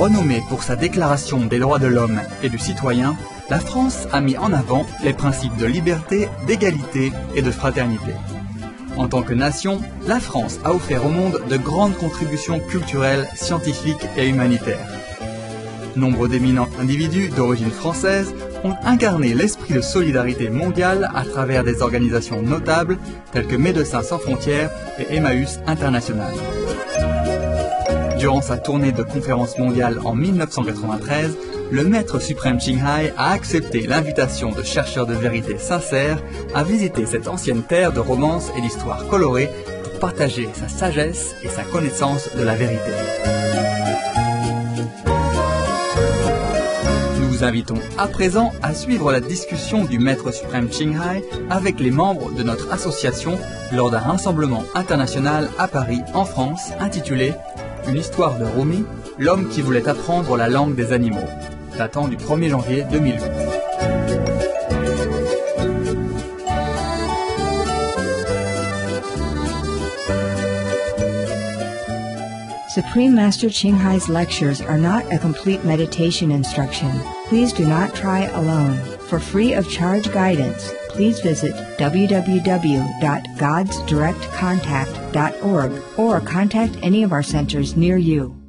Renommée pour sa déclaration des droits de l'homme et du citoyen, la France a mis en avant les principes de liberté, d'égalité et de fraternité. En tant que nation, la France a offert au monde de grandes contributions culturelles, scientifiques et humanitaires. Nombre d'éminents individus d'origine française ont incarné l'esprit de solidarité mondiale à travers des organisations notables telles que Médecins sans frontières et Emmaüs International. Durant sa tournée de conférence mondiale en 1993, le maître suprême Qinghai a accepté l'invitation de chercheurs de vérité sincères à visiter cette ancienne terre de romance et d'histoire colorée pour partager sa sagesse et sa connaissance de la vérité. Nous vous invitons à présent à suivre la discussion du maître suprême Qinghai avec les membres de notre association lors d'un rassemblement international à Paris, en France, intitulé Une histoire de Rumi, l'homme qui voulait apprendre la langue des animaux datant du 1er janvier 2008. Supreme Master Qinghai's lectures are not a complete meditation instruction. Please do not try alone. For free of charge guidance, please visit www.godsdirectcontact.org or contact any of our centers near you.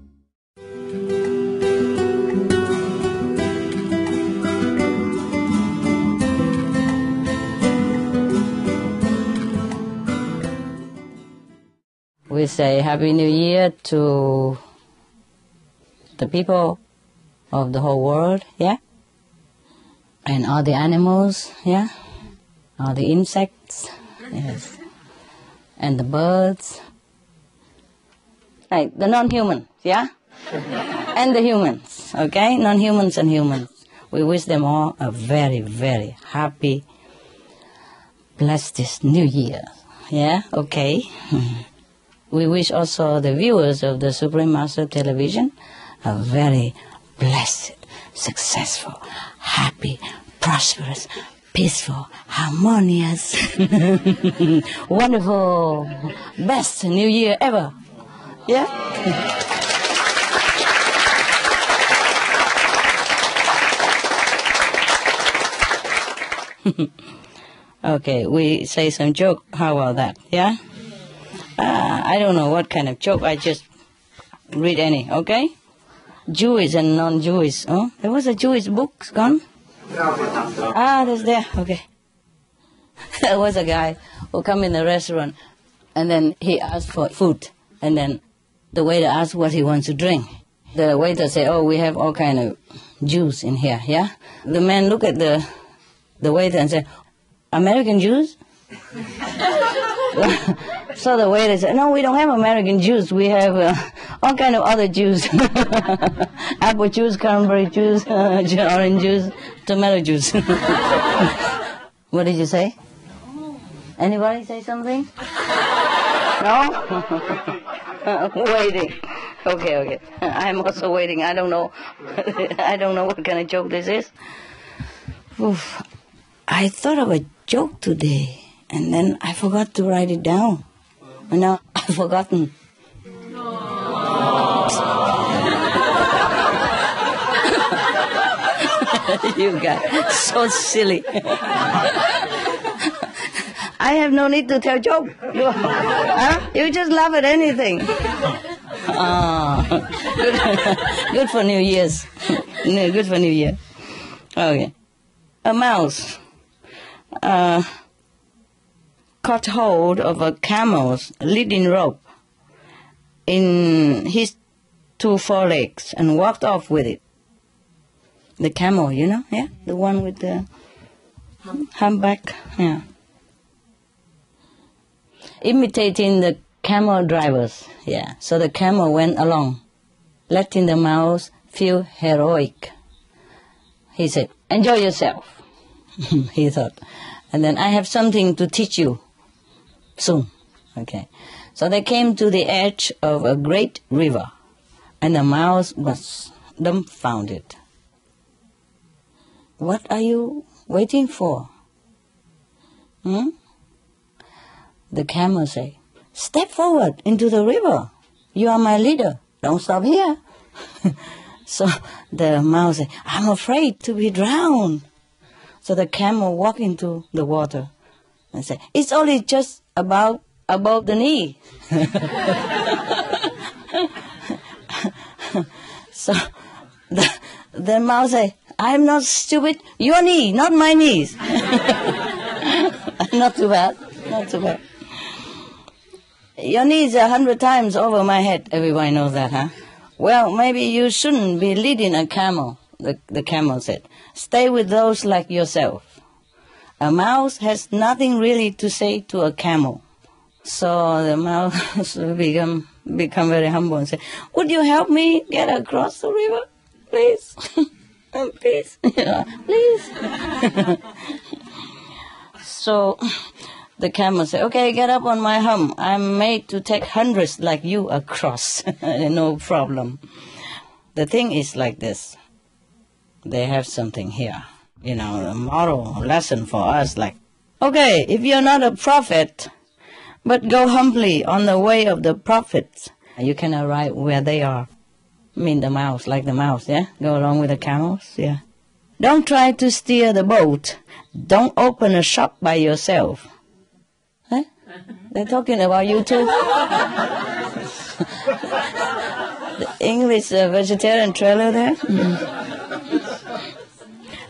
we say Happy New Year to the people of the whole world, yeah? And all the animals, yeah? All the insects, yes. And the birds. Right, the non-human, yeah? and the humans, okay? Non-humans and humans. We wish them all a very, very happy, blessed New Year. Yeah, okay. We wish also the viewers of the Supreme Master Television a very blessed, successful, happy, prosperous, peaceful, harmonious, wonderful, best New Year ever. Yeah? okay, we say some joke. How about that? Yeah? Uh, I don't know what kind of joke. I just read any, okay? Jewish and non-Jewish. Oh, there was a Jewish book gone. Ah, that's there. Okay. there was a guy who come in the restaurant, and then he asked for food, and then the waiter asked what he wants to drink. The waiter say, "Oh, we have all kind of juice in here." Yeah. The man look at the the waiter and say, "American juice." so the waiter said, "No, we don't have American juice. We have uh, all kind of other juice: apple juice, cranberry juice, uh, orange juice, tomato juice." what did you say? Anybody say something? No? waiting. Okay, okay. I'm also waiting. I don't know. I don't know what kind of joke this is. Oof. I thought of a joke today, and then I forgot to write it down. And now I've forgotten. you guys, so silly. I have no need to tell joke. You, huh? you just laugh at anything. Ah, good, good for New Year's. Good for New Year. Okay. A mouse uh, caught hold of a camel's leading rope in his two forelegs and walked off with it. The camel, you know, yeah, the one with the humpback, yeah. Imitating the camel drivers, yeah. So the camel went along, letting the mouse feel heroic. He said, "Enjoy yourself," he thought, and then I have something to teach you soon. Okay. So they came to the edge of a great river, and the mouse was dumbfounded. What are you waiting for? Hmm? The camel say, Step forward into the river. You are my leader. Don't stop here. So the mouse said, I'm afraid to be drowned. So the camel walked into the water and said, It's only just about above the knee. so the, the mouse said, I'm not stupid. Your knee, not my knees. not too bad. Not too bad. Your knees are a hundred times over my head. Everybody knows that, huh? Well, maybe you shouldn't be leading a camel, the, the camel said. Stay with those like yourself. A mouse has nothing really to say to a camel. So the mouse become, become very humble and say, would you help me get across the river? Please. Um, please. please. so the camel said, okay, get up on my hum. I'm made to take hundreds like you across. no problem. The thing is like this. They have something here. You know, a moral lesson for us like, okay, if you're not a prophet, but go humbly on the way of the prophets, you can arrive where they are. I mean the mouse, like the mouse, yeah? Go along with the camels, yeah. Don't try to steer the boat. Don't open a shop by yourself. They're talking about you too. the English uh, vegetarian trailer there. Mm.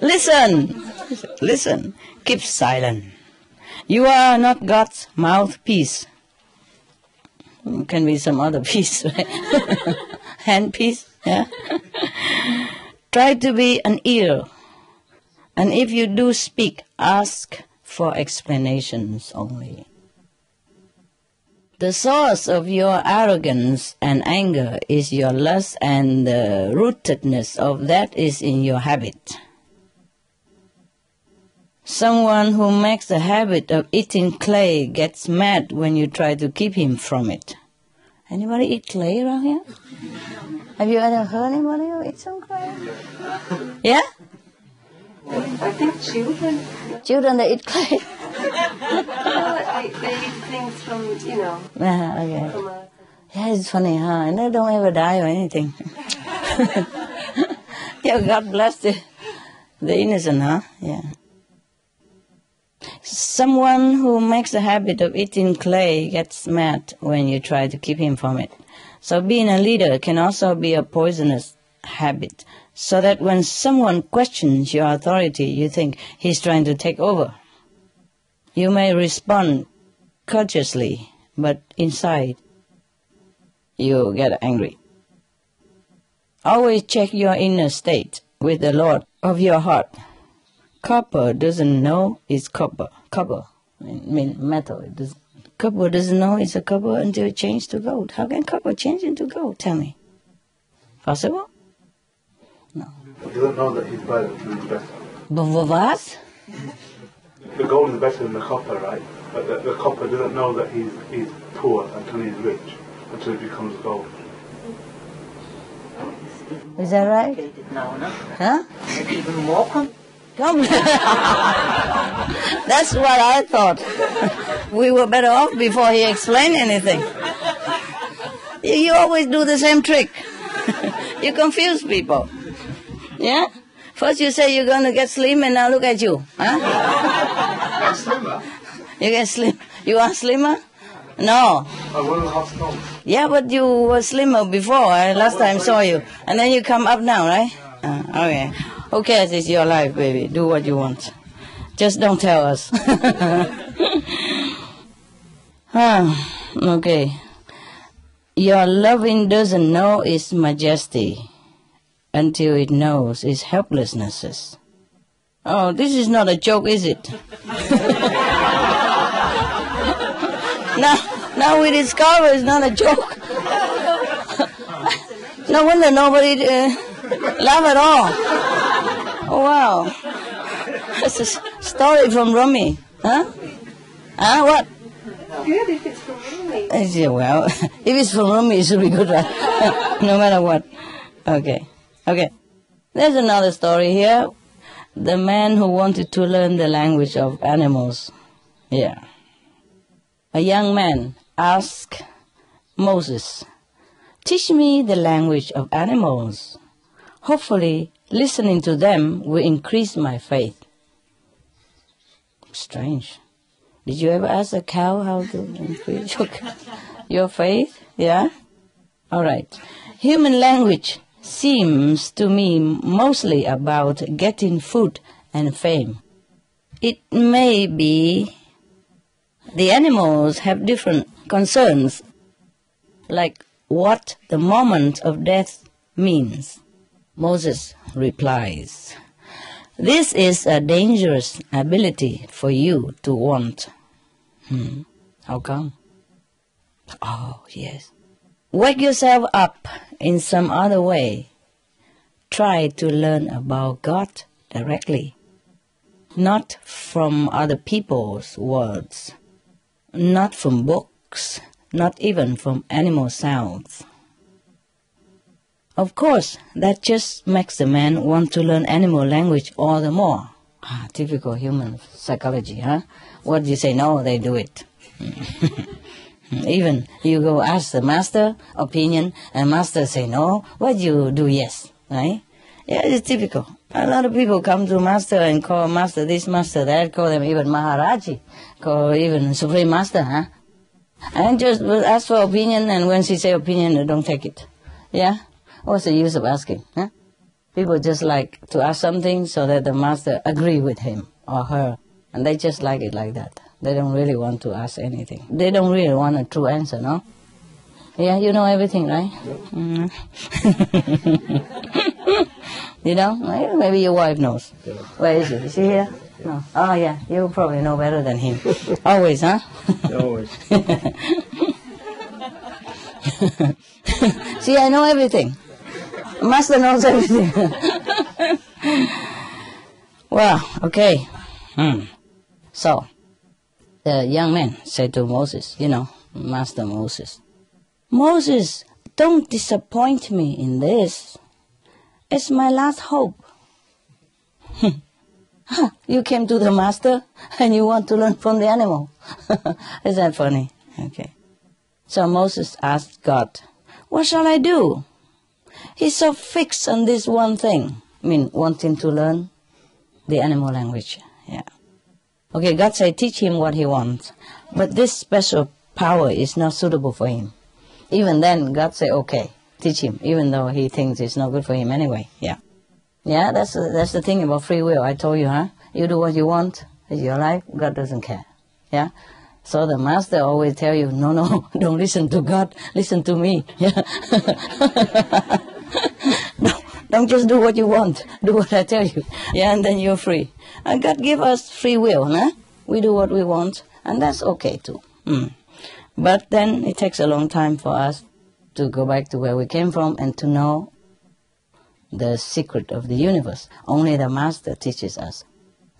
Listen, listen, keep silent. You are not God's mouthpiece. Can be some other piece, right? Hand piece, yeah. Try to be an ear. And if you do speak, ask for explanations only. The source of your arrogance and anger is your lust, and the rootedness of that is in your habit. Someone who makes a habit of eating clay gets mad when you try to keep him from it. Anybody eat clay around here? Have you ever heard anybody eat some clay? Yeah? I think children. Children that eat clay. they, they eat things from, you know, Ah, okay. from a, Yeah, it's funny, huh? And they don't ever die or anything. yeah, God bless the, the innocent, huh? Yeah. Someone who makes a habit of eating clay gets mad when you try to keep him from it. So being a leader can also be a poisonous habit, so that when someone questions your authority, you think he's trying to take over. You may respond courteously, but inside you get angry. Always check your inner state with the Lord of your heart. Copper doesn't know it's copper. Copper, I mean metal. It does, copper doesn't know it's a copper until it changes to gold. How can copper change into gold? Tell me. Possible? No. He doesn't know that he's better than the better. But what? The gold is better than the copper, right? But the, the copper doesn't know that he's he's poor until he's rich, until he becomes gold. Is that right? complicated now, no? Huh? Even more com- Come. That's what I thought. We were better off before he explained anything. You, always do the same trick. you confuse people. Yeah? First you say you're going to get slim and now look at you. Huh? You get slim. You are slimmer? No. I one and a half stone. Yeah, but you were slimmer before. I last time I saw you. And then you come up now, right? Uh, okay. Who cares? It's your life, baby. Do what you want. Just don't tell us. ah, okay. Your loving doesn't know its majesty until it knows its helplessnesses. Oh, this is not a joke, is it? now, now we discover it's not a joke. no wonder nobody uh, laugh at all. Oh, wow. That's a story from Rumi. Huh? Huh? What? good if it's from Rumi. I say, well, if it's from Rumi, it should be good, right? no matter what. Okay. Okay. There's another story here. The man who wanted to learn the language of animals. Yeah. A young man asked Moses, Teach me the language of animals. Hopefully, listening to them will increase my faith. Strange. Did you ever ask a cow how to increase your, your faith? Yeah? All right. Human language seems to me mostly about getting food and fame. It may be the animals have different concerns, like what the moment of death means. Moses replies, This is a dangerous ability for you to want. Hmm. How come? Oh, yes. Wake yourself up in some other way. Try to learn about God directly, not from other people's words, not from books, not even from animal sounds. Of course, that just makes the man want to learn animal language all the more. Ah, typical human psychology, huh? What do you say no, they do it. Even you go ask the master opinion, and master say no, what do you do yes, right? Yeah, it's typical. A lot of people come to master and call master this, master that, call them even Maharaji, call even Supreme Master, huh? And just ask for opinion, and when she say opinion, don't take it. Yeah? What's the use of asking? Huh? People just like to ask something so that the master agree with him or her, and they just like it like that. They don't really want to ask anything. They don't really want a true answer, no? Yeah, you know everything, right? Mm. you know? Maybe your wife knows. Where is she? Is she here? No. Oh, yeah. You probably know better than him. Always, huh? Always. See, I know everything. Master knows everything. well, okay. Hmm. So, the young man said to Moses, you know, Master Moses, Moses, don't disappoint me in this. It's my last hope. you came to the master and you want to learn from the animal. Is that funny? Okay. So Moses asked God, What shall I do? He's so fixed on this one thing. I mean, wanting to learn the animal language. Yeah. Okay, God said, teach him what he wants. But this special power is not suitable for him. Even then, God said, okay, teach him, even though he thinks it's not good for him anyway. Yeah. Yeah, that's, that's the thing about free will. I told you, huh? You do what you want. It's your life. God doesn't care. Yeah. So the master always tell you, no, no, don't listen to God, listen to me. Yeah. don't, don't just do what you want, do what I tell you. Yeah, and then you're free. And God give us free will, huh? We do what we want, and that's okay too. Mm. But then it takes a long time for us to go back to where we came from and to know the secret of the universe. Only the master teaches us.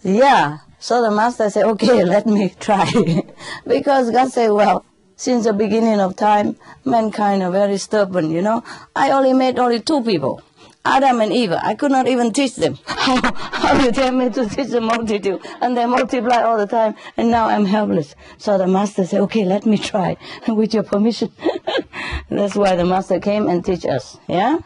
Yeah, so the master said, okay, let me try. because God said, well, since the beginning of time, mankind are very stubborn, you know. I only made only two people. Adam and Eve, I could not even teach them. How, you tell me to teach the multitude? And they multiply all the time, and now I'm helpless. So the master said, okay, let me try, with your permission. That's why the master came and teach us, yeah?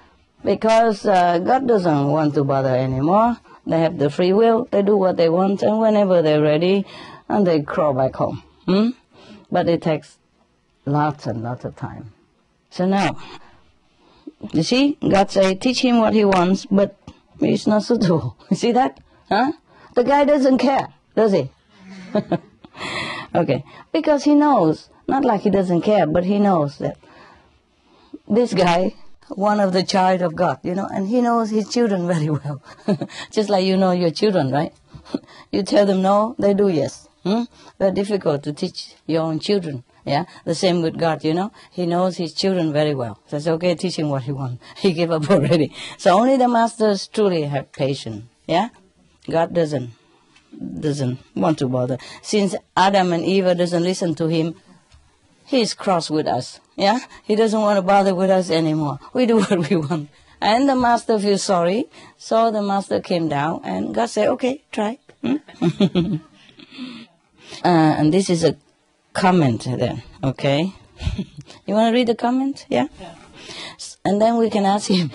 Because uh, God doesn't want to bother anymore. They have the free will, they do what they want, and whenever they're ready, and they crawl back home. Hmm? But it takes lots and lots of time. So now, you see, God say, teach him what he wants, but he's not suitable. You see that? Huh? The guy doesn't care, does he? okay. Because he knows, not like he doesn't care, but he knows that this guy, one of the child of God, you know, and he knows his children very well. Just like you know your children, right? you tell them no, they do yes. Hmm? Very difficult to teach your own children. Yeah, the same with God, you know. He knows his children very well. So it's okay, teach him what he wants. He gave up already. So only the masters truly have patience. Yeah? God doesn't doesn't want to bother. Since Adam and Eve doesn't listen to him, he's cross with us. Yeah? He doesn't want to bother with us anymore. We do what we want. And the master feels sorry. So the master came down and God said, okay, try. Hmm? uh, and this is a comment then, okay? you want to read the comment? Yeah? yeah. And then we can ask him.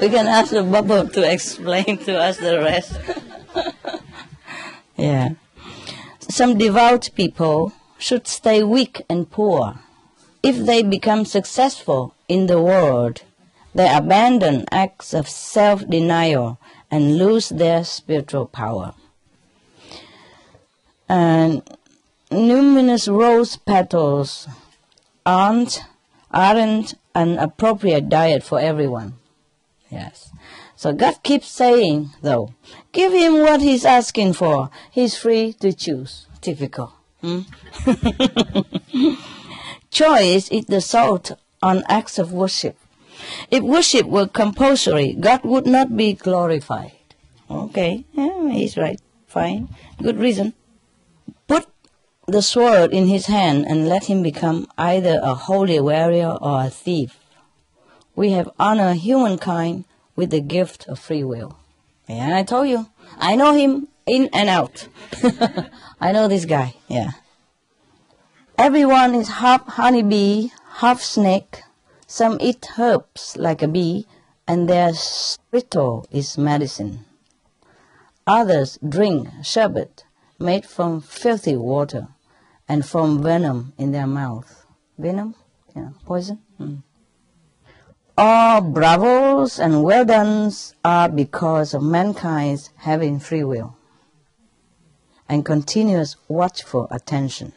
we can ask the bubble to explain to us the rest. yeah. Some devout people should stay weak and poor. If they become successful in the world, they abandon acts of self denial and lose their spiritual power. And numerous rose petals aren't, aren't an appropriate diet for everyone. Yes. So God keeps saying, though, give him what he's asking for. He's free to choose. Typical. Hmm? Choice is the salt on acts of worship. If worship were compulsory, God would not be glorified. Okay, yeah, he's right. Fine. Good reason. Put the sword in his hand and let him become either a holy warrior or a thief. We have honored humankind with the gift of free will. And I told you, I know him in and out. I know this guy, yeah. Everyone is half honeybee, half snake. Some eat herbs like a bee, and their spittle is medicine. Others drink sherbet made from filthy water and from venom in their mouth. Venom? Yeah, poison? Hmm. All bravos and well dones are because of mankind's having free will and continuous watchful attention.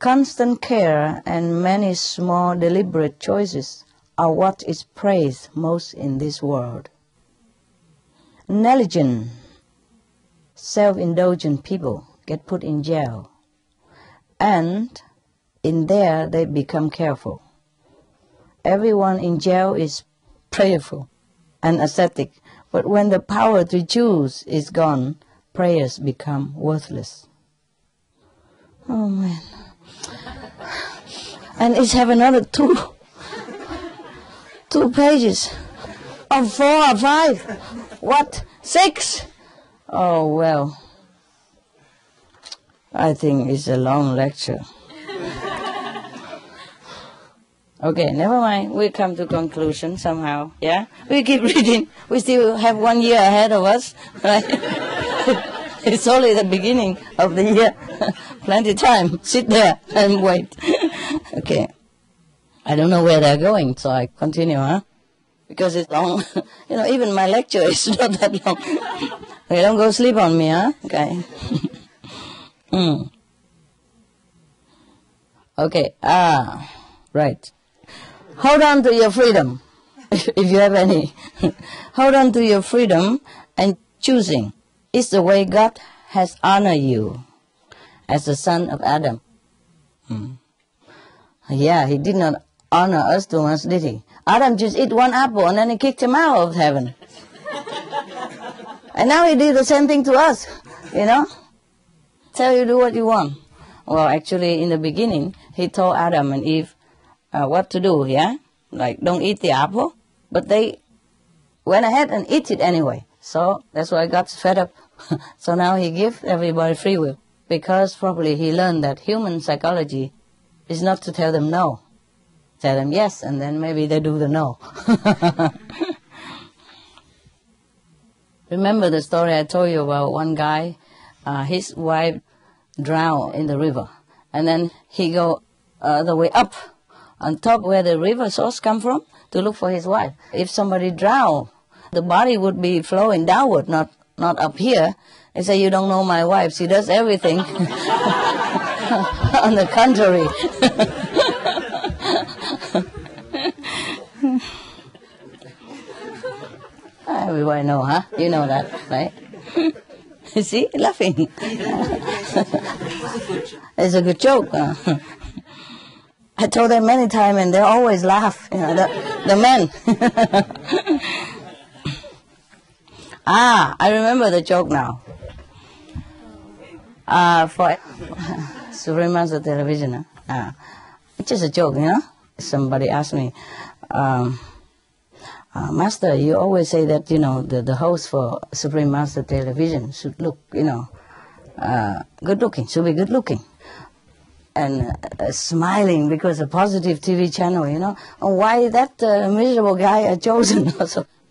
Constant care and many small deliberate choices are what is praised most in this world. Negligent, self-indulgent people get put in jail, and in there they become careful. Everyone in jail is prayerful and ascetic, but when the power to choose is gone, prayers become worthless. Oh man. And it's have another two two pages. Of four or five. What? Six? Oh well. I think it's a long lecture. Okay never mind. We come to conclusion somehow yeah? We keep reading. We still have one year ahead of us right it's only the beginning of the year plenty time sit there and wait Okay. I don't know where they're going, so I continue, huh? Because it's long. you know, even my lecture is not that long. okay, don't go sleep on me, huh? Okay. mm. Okay, ah, right. Hold on to your freedom, if you have any. Hold on to your freedom and choosing is the way God has honored you as the son of Adam. Mm. Yeah, he did not honor us too much, did he? Adam just ate one apple and then he kicked him out of heaven. and now he did the same thing to us, you know? Tell you do what you want. Well, actually, in the beginning, he told Adam and Eve uh, what to do, yeah? Like, don't eat the apple. But they went ahead and eat it anyway. So that's why God's fed up. so now he gives everybody free will. Because probably he learned that human psychology is not to tell them no. Tell them yes, and then maybe they do the no. Remember the story I told you about one guy, uh, his wife drowned in the river, and then he go uh, the way up on top where the river source come from to look for his wife. If somebody drown, the body would be flowing downward, not not up here. They say, you don't know my wife. She does everything. On the contrary. Ah, everybody know, huh? You know that, right? You see, laughing. it's a good joke. I told them many times, and they always laugh. You know, the, the men. Ah, I remember the joke now. Uh, for Supreme Master Television. Uh, it's just a joke, you know. Somebody asked me, um, uh, Master, you always say that you know the, the host for Supreme Master Television should look, you know, uh, good looking, should be good looking. and uh, smiling because a positive TV channel, you know. Why that uh, miserable guy are chosen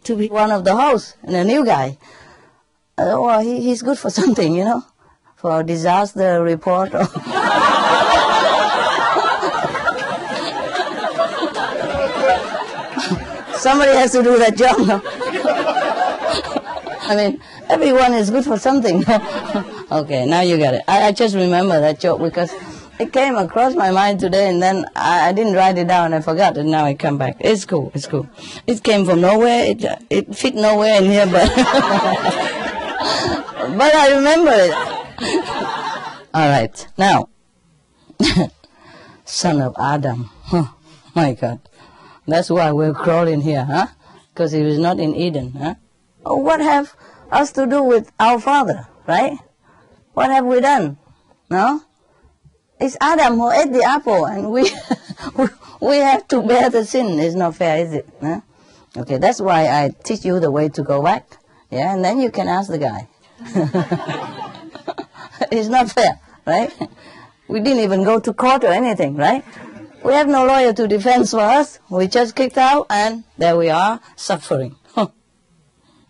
to be one of the hosts and a new guy? Uh, well, he, he's good for something, you know, for disaster report. Or Somebody has to do that job. I mean, everyone is good for something. okay, now you got it. I, I, just remember that joke because it came across my mind today and then I, I, didn't write it down. I forgot and now I come back. It's cool. It's cool. It came from nowhere. It, it fit nowhere in here, but, but I remember it. All right. Now, son of Adam. Oh, my God. That's why we're crawling here, huh? Because he was not in Eden, huh? What have us to do with our father, right? What have we done? No? It's Adam who ate the apple and we, we have to bear the sin. It's not fair, is it? Huh? Okay, that's why I teach you the way to go back. Yeah, and then you can ask the guy. it's not fair, right? We didn't even go to court or anything, right? We have no lawyer to defend for us. We just kicked out and there we are suffering.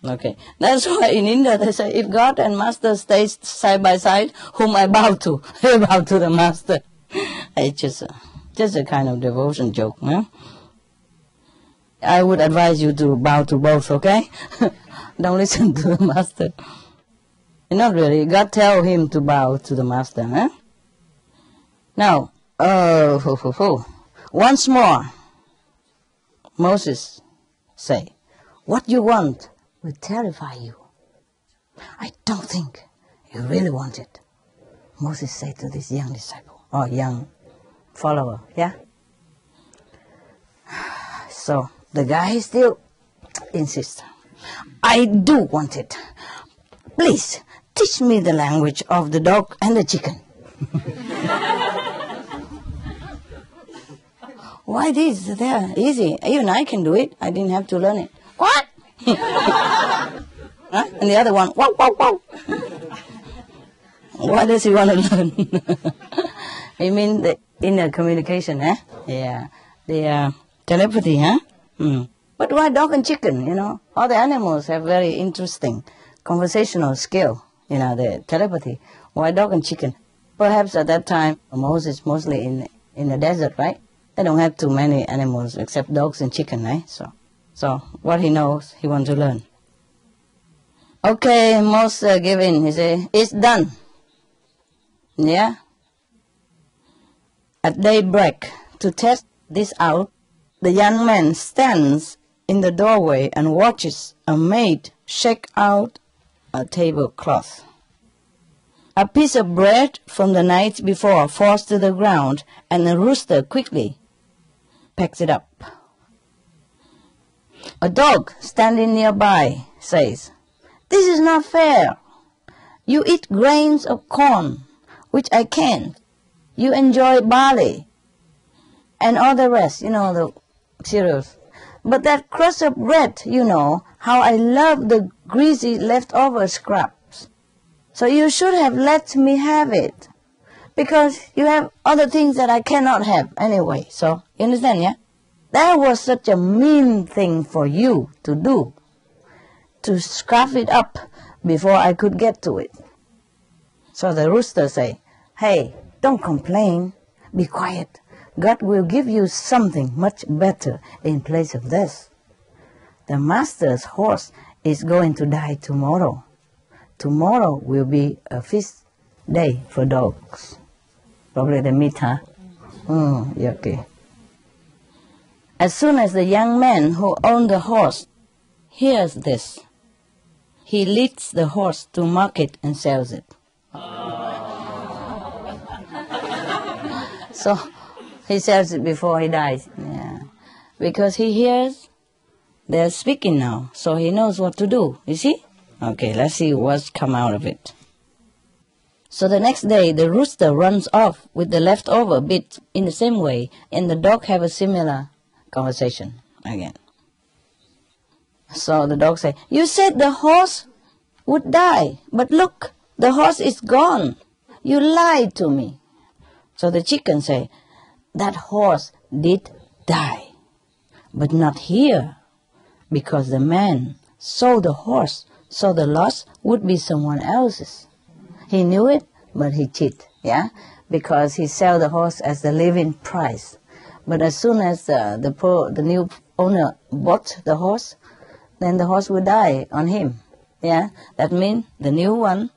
Okay. That's why in India they say if God and Master stay side by side, whom I bow to, I bow to the Master. It's just a, just a kind of devotion joke. Huh? I would advise you to bow to both, okay? Don't listen to the Master. Not really. God tell him to bow to the Master. Huh? Now, Oh, ho, ho, ho. once more, Moses say, what you want will terrify you. I don't think you really want it. Moses said to this young disciple, or young follower, yeah? So the guy still insists, I do want it. Please, teach me the language of the dog and the chicken. Why this? There, easy. Even I can do it. I didn't have to learn it. What? Huh? And the other one, wow, wow, wow. Why does he want to learn? I mean the inner communication, eh? Yeah. The uh, telepathy, huh? Hmm. But why dog and chicken, you know? All the animals have very interesting conversational skill, you know, the telepathy. Why dog and chicken? Perhaps at that time, Moses mostly in, in the desert, right? They don't have too many animals except dogs and chicken, eh? So, so what he knows, he wants to learn. Okay, Moses uh, give in. He say, it's done. Yeah? At daybreak, to test this out, the young man stands in the doorway and watches a maid shake out a tablecloth. A piece of bread from the night before falls to the ground, and the rooster quickly picks it up. A dog standing nearby says, This is not fair. You eat grains of corn, which I can't. You enjoy barley and all the rest, you know, the cereals. But that crust of bread, you know, how I love the greasy leftover scraps. So you should have let me have it because you have other things that I cannot have anyway. So, you understand, yeah? That was such a mean thing for you to do, to scarf it up before I could get to it. So the rooster say, hey, don't complain, be quiet. God will give you something much better in place of this. The master's horse is going to die tomorrow. Tomorrow will be a feast day for dogs. Probably the meat, huh? Mm, yeah, okay. As soon as the young man who owned the horse hears this, he leads the horse to market and sells it. so he sells it before he dies. Yeah. Because he hears they're speaking now, so he knows what to do. You see? Okay, let's see what's come out of it. So the next day, the rooster runs off with the leftover bit in the same way, and the dog have a similar conversation again. So the dog say, "You said the horse would die, but look, the horse is gone. You lied to me." So the chicken say, that horse did die, but not here, because the man sold the horse, so the loss would be someone else's. He knew it, but he cheat, yeah, because he sell the horse as the living price. But as soon as uh, the the, poor, the new owner bought the horse, then the horse will die on him. Yeah, that means the new one,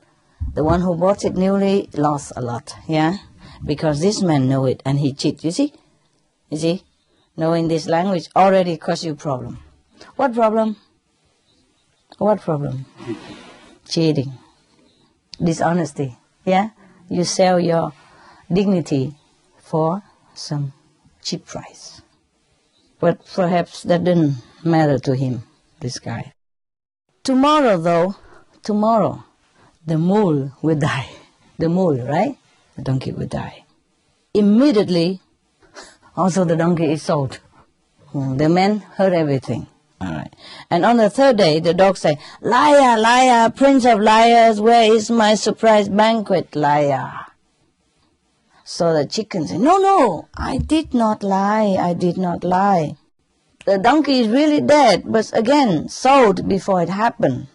the one who bought it newly, lost a lot. Yeah, because this man know it and he cheat. You see, you see, knowing this language already cause you problem. What problem? What problem? Cheating, dishonesty. Yeah, you sell your dignity for some cheap price. But perhaps that didn't matter to him, this guy. Tomorrow, though, tomorrow, the mule will die. The mule, right? The donkey will die. Immediately, also the donkey is sold. Hmm, The man heard everything. All right. And on the third day, the dog say, Liar, liar, prince of liars, where is my surprise banquet, liar? So the chicken said, No, no, I did not lie, I did not lie. The donkey is really dead, but again, sold before it happened.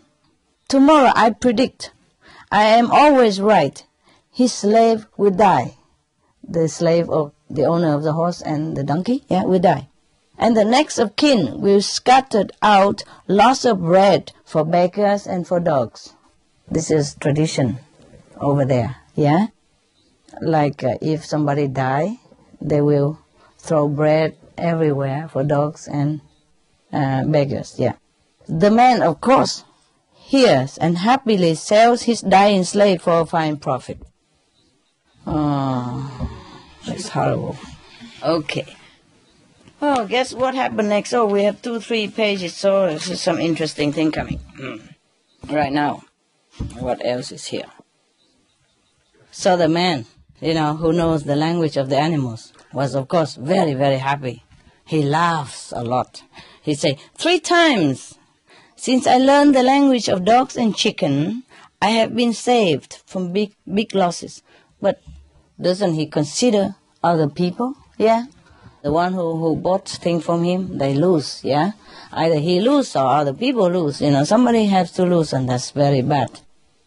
Tomorrow I predict, I am always right. His slave will die. The slave of the owner of the horse and the donkey, yeah, will die. And the next of kin will scatter out lots of bread for bakers and for dogs. This is tradition over there, yeah? Like uh, if somebody die, they will throw bread everywhere for dogs and uh, beggars. Yeah, the man, of course, hears and happily sells his dying slave for a fine profit. Oh, that's horrible. Okay. Oh, guess what happened next? Oh, we have two, three pages, so there's some interesting thing coming. Hmm. Right now, what else is here? So the man, you know, who knows the language of the animals, was of course very, very happy. He laughs a lot. He say, three times since I learned the language of dogs and chicken, I have been saved from big, big losses. But doesn't he consider other people? Yeah. The one who, who bought thing from him, they lose, yeah? Either he lose or other people lose. You know, somebody has to lose and that's very bad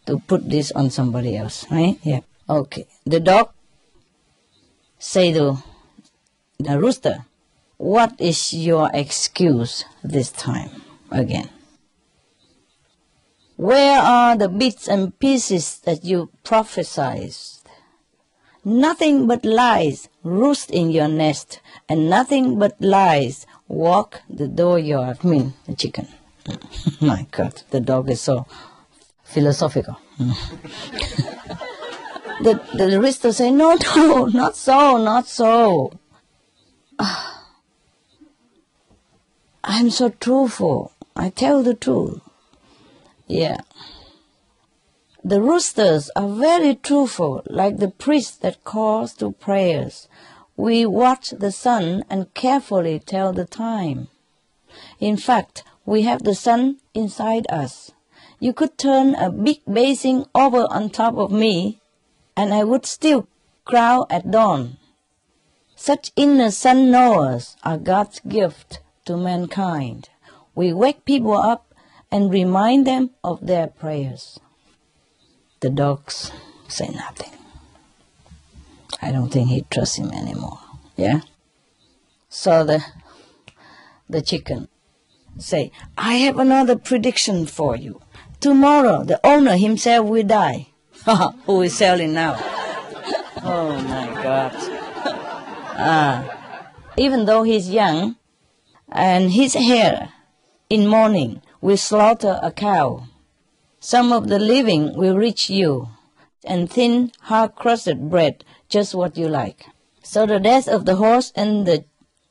to put this on somebody else, right? Yeah. Okay. The dog say to the rooster, what is your excuse this time again? Where are the bits and pieces that you prophesied? Nothing but lies roost in your nest, and nothing but lies walk the dooryard. I mean, the chicken. My God, the dog is so philosophical. the, the say, no, no, not so, not so. Ah. I'm so truthful. I tell the truth. Yeah. The roosters are very truthful, like the priest that calls to prayers. We watch the sun and carefully tell the time. In fact, we have the sun inside us. You could turn a big basin over on top of me, and I would still crow at dawn. Such sun knowers are God's gift to mankind. We wake people up and remind them of their prayers. The dogs say nothing. I don't think he trusts him anymore. Yeah? So the the chicken say, I have another prediction for you. Tomorrow the owner himself will die. Who is selling now? oh my God. Ah. Even though he's young and his heir in mourning will slaughter a cow. Some of the living will reach you, and thin, hard crusted bread, just what you like. So the death of the horse and the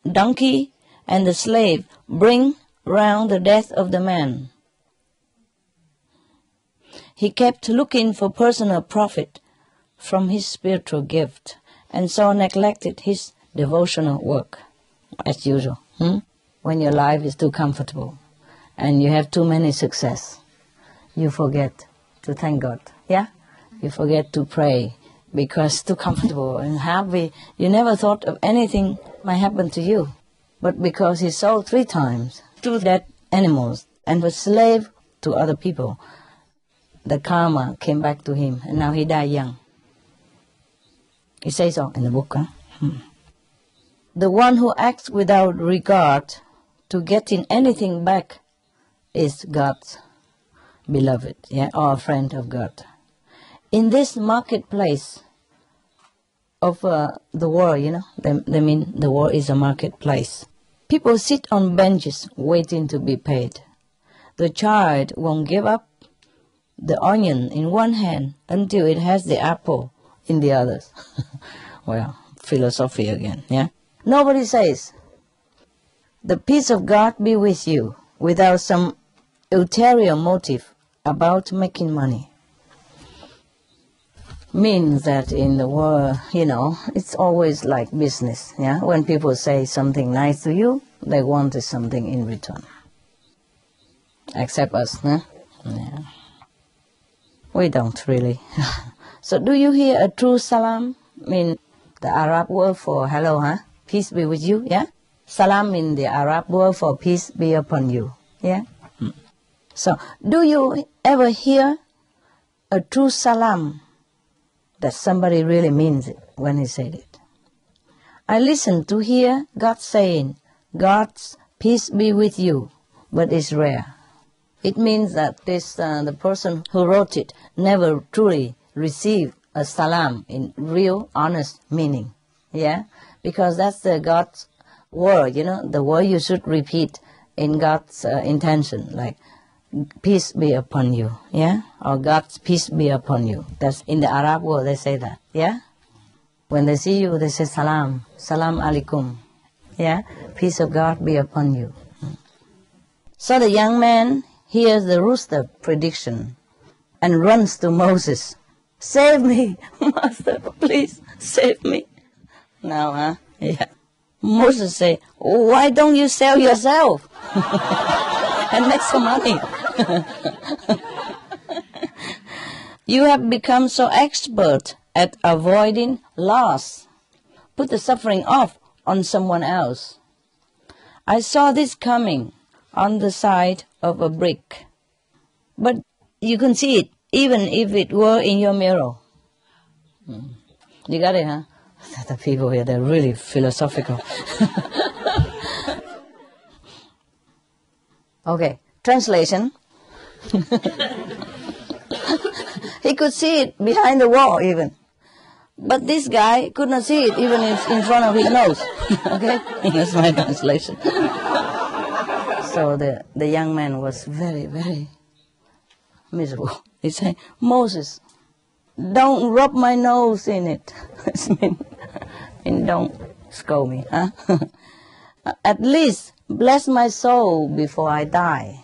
donkey and the slave bring round the death of the man. He kept looking for personal profit from his spiritual gift, and so neglected his devotional work, as usual. Hmm? When your life is too comfortable and you have too many success, you forget to thank God. Yeah? You forget to pray. because too comfortable and happy. You never thought of anything might happen to you. But because he sold three times two dead animals and was slave to other people, the karma came back to him and now he died young. He says so in the book. Huh? Hmm. The one who acts without regard to getting anything back is God's beloved, yeah, or friend of God. In this marketplace of uh, the world, you know, they, they mean the world is a marketplace. People sit on benches waiting to be paid. The child won't give up the onion in one hand until it has the apple in the others. well, philosophy again, yeah? Nobody says, the peace of God be with you without some ulterior motive about making money. Means that in the world, you know, it's always like business, yeah? When people say something nice to you, they want something in return. Except us, huh? Yeah. We don't really. so do you hear a true salam? I mean, the Arab word for hello, huh? Peace be with you, yeah? Salam in the Arab word for peace be upon you, yeah? Hmm. So, do you ever hear a true salam that somebody really means it when he said it? I listen to hear God saying, God's peace be with you, but it's rare. It means that this uh, the person who wrote it never truly received a salam in real, honest meaning. Yeah, because that's the God's word. You know, the word you should repeat in God's uh, intention, like peace be upon you. Yeah, or God's peace be upon you. That's in the Arab world they say that. Yeah, when they see you, they say salam, salam alaikum. Yeah, peace of God be upon you. So the young man hears the rooster prediction and runs to Moses. Save me, Master, please save me. Now, huh? Yeah. Moses say, why don't you sell yourself and make some money? you have become so expert at avoiding loss. Put the suffering off on someone else. I saw this coming on the side of a brick. But you can see it even if it were in your mirror. Hmm. You got it, huh? The people here, they're really philosophical. okay, translation. he could see it behind the wall even. But this guy could not see it even in, in front of his nose. okay? That's my translation. So the, the young man was very, very miserable. He said, Moses, don't rub my nose in it. and don't scold me, huh? At least bless my soul before I die.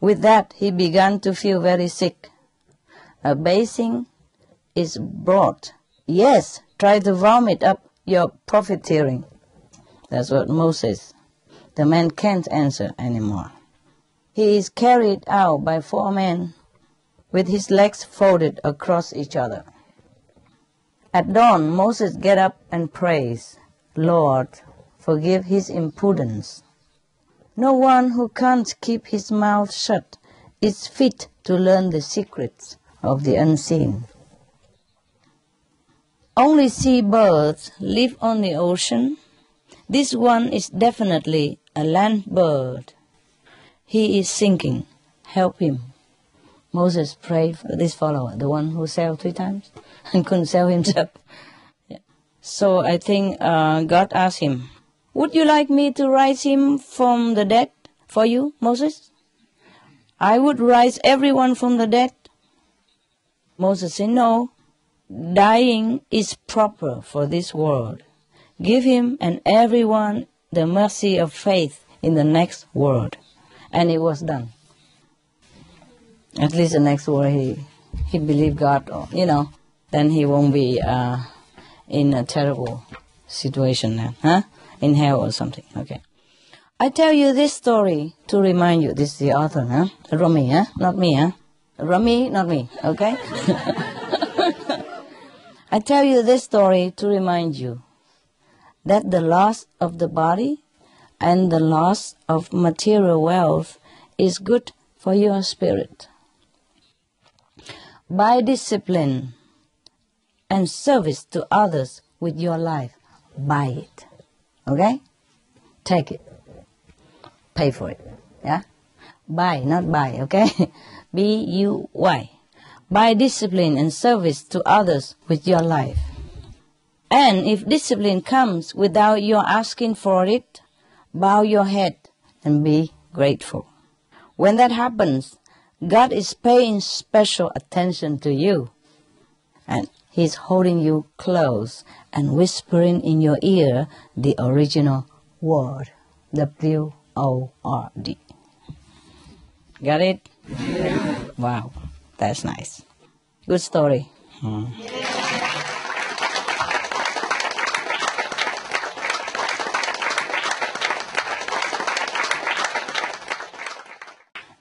With that, he began to feel very sick. A basin is brought. Yes, try to vomit up your profiteering. That's what Moses. The man can't answer anymore. He is carried out by four men with his legs folded across each other. At dawn, Moses gets up and prays, Lord, forgive his impudence. No one who can't keep his mouth shut is fit to learn the secrets of the unseen. Only sea birds live on the ocean. This one is definitely a land bird. He is sinking. Help him. Moses prayed for this follower, the one who sailed three times and couldn't sell himself. Yeah. So I think uh, God asked him, Would you like me to rise him from the dead for you, Moses? I would rise everyone from the dead. Moses said, No, dying is proper for this world. Give him and everyone the mercy of faith in the next world. And it was done at least the next world he he believed God, you know, then he won't be uh, in a terrible situation then, huh? In hell or something. Okay. I tell you this story to remind you. This is the author, huh? Rumi, huh? Not me, huh? Rumi, not me. Okay. I tell you this story to remind you that the loss of the body and the loss of material wealth is good for your spirit. By discipline and service to others with your life, buy it. Okay? Take it. Pay for it. Yeah? Buy, not buy, okay? B U Y. By discipline and service to others with your life. And if discipline comes without your asking for it, bow your head and be grateful. When that happens, God is paying special attention to you. And He's holding you close and whispering in your ear the original word. W O R D. Got it? Wow, that's nice. Good story. Hmm.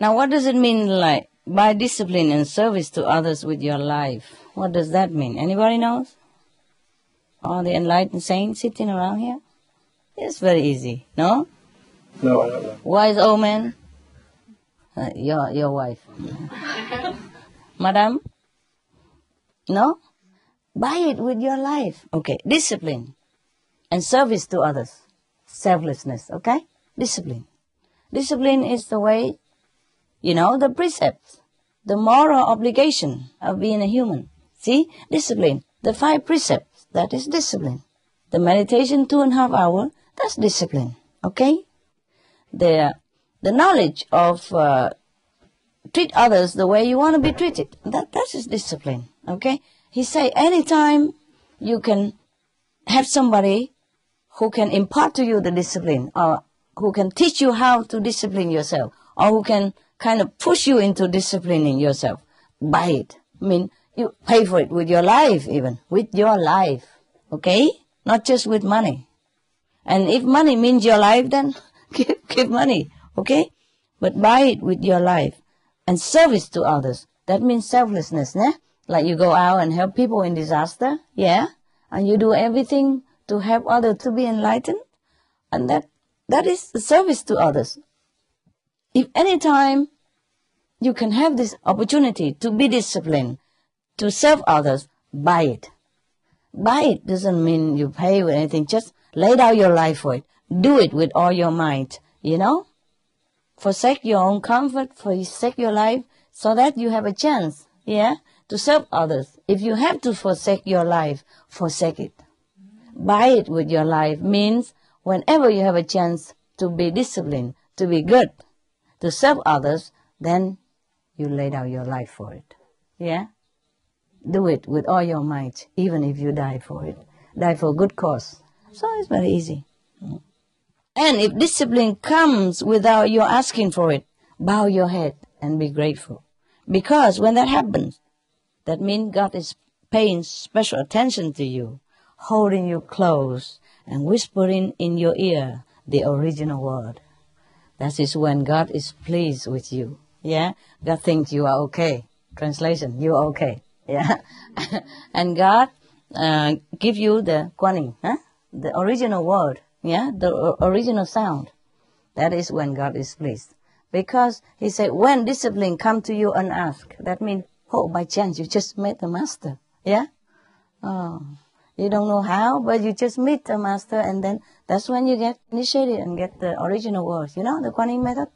Now, what does it mean, like, by discipline and service to others with your life? What does that mean? Anybody knows? All the enlightened saints sitting around here? It's very easy, no? No, I don't know. Wise old man? Uh, your, your wife. Madam? No? Buy it with your life. Okay, discipline and service to others. Selflessness, okay? Discipline. Discipline is the way you know, the precepts, the moral obligation of being a human. See, discipline, the five precepts, that is discipline. The meditation two and a half hour, that's discipline. Okay? The, the knowledge of uh, treat others the way you want to be treated, that, that is discipline. Okay? He say anytime you can have somebody who can impart to you the discipline or who can teach you how to discipline yourself or who can kind of push you into disciplining yourself. Buy it. I mean, you pay for it with your life even, with your life. Okay? Not just with money. And if money means your life, then give, give money. Okay? But buy it with your life. And service to others. That means selflessness, ne? Like you go out and help people in disaster. Yeah? And you do everything to help others to be enlightened. And that, that is service to others. If any time you can have this opportunity to be disciplined, to serve others, buy it. Buy it doesn't mean you pay with anything. Just lay down your life for it. Do it with all your might, you know? Forsake your own comfort, forsake your life, so that you have a chance, yeah, to serve others. If you have to forsake your life, forsake it. Buy it with your life means whenever you have a chance to be disciplined, to be good, to serve others, then you lay down your life for it. Yeah? Do it with all your might, even if you die for it. Die for a good cause. So it's very easy. And if discipline comes without your asking for it, bow your head and be grateful. Because when that happens, that means God is paying special attention to you, holding you close, and whispering in your ear the original word. That is when God is pleased with you. Yeah? God thinks you are okay. Translation, you are okay. Yeah? and God uh, give you the Quan Yin, huh? the original word, yeah? The o- original sound. That is when God is pleased. Because he said, when discipline come to you unasked, that means, oh, by chance you just met the master. Yeah? Oh. You don't know how, but you just meet the master and then that's when you get initiated and get the original words. You know, the Kuan method?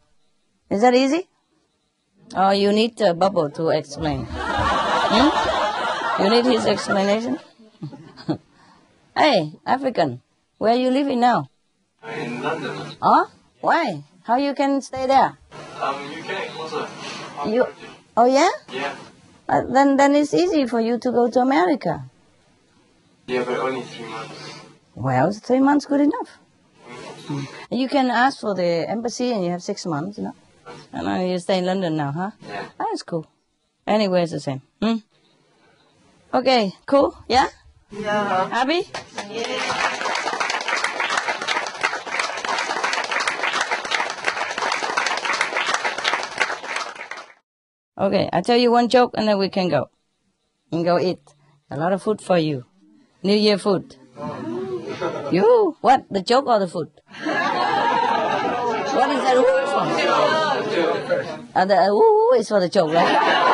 Is that easy? Or you need a bubble to explain? Hmm? You need his explanation? hey, African, where are you living now? In London. Oh, why? How you can stay there? Um, UK also. I'm You, oh yeah? Yeah. Uh, then, then it's easy for you to go to America. Yeah, but only three months. Well, three months good enough. You can ask for the embassy and you have six months, you know. And now you stay in London now, huh? Yeah. That's cool. Anywhere it's the same. Hmm? Okay, cool? Yeah? Yeah. Happy? Okay, I tell you one joke and then we can go. And go eat. A lot of food for you. New Year food. You? What? The joke or the food? What is that ooh is for the joke, right?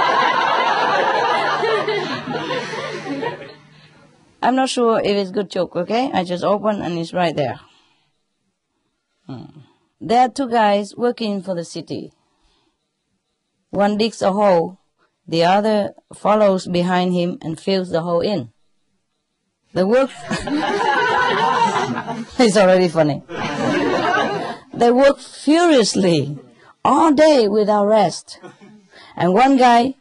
I'm not sure if it's good joke, okay? I just open and it's right there. Hmm. There are two guys working for the city. One digs a hole, the other follows behind him and fills the hole in. The work it's already funny. They work furiously all day without rest. And one guy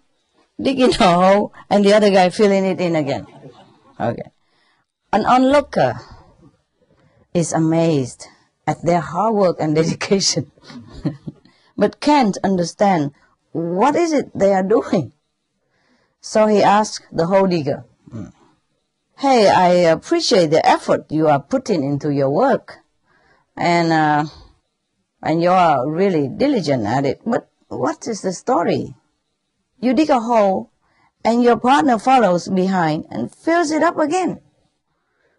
digging a hole and the other guy filling it in again. Okay. An onlooker is amazed at their hard work and dedication, but can't understand what is it they are doing. So he asked the hole digger, Hey, I appreciate the effort you are putting into your work, and uh, and you are really diligent at it. But what is the story? You dig a hole, and your partner follows behind and fills it up again.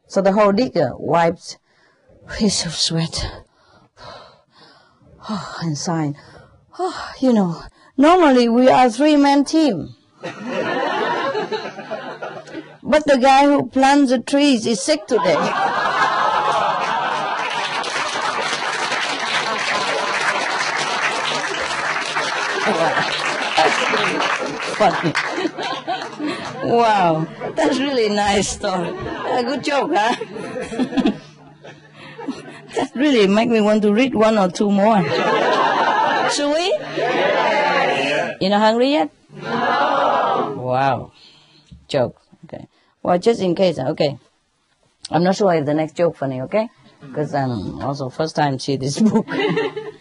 So the hole digger wiped his sweat oh, and sighed. Oh, you know, normally we are a three-man team. But the guy who plants the trees is sick today. Funny. wow, that's really nice story. A uh, good joke, huh? that really make me want to read one or two more. Should we? You're not hungry yet? No. Wow. Joke. Okay. Well, just in case, uh, okay. I'm not sure if the next joke funny, okay? Because I'm um, also first time see this book.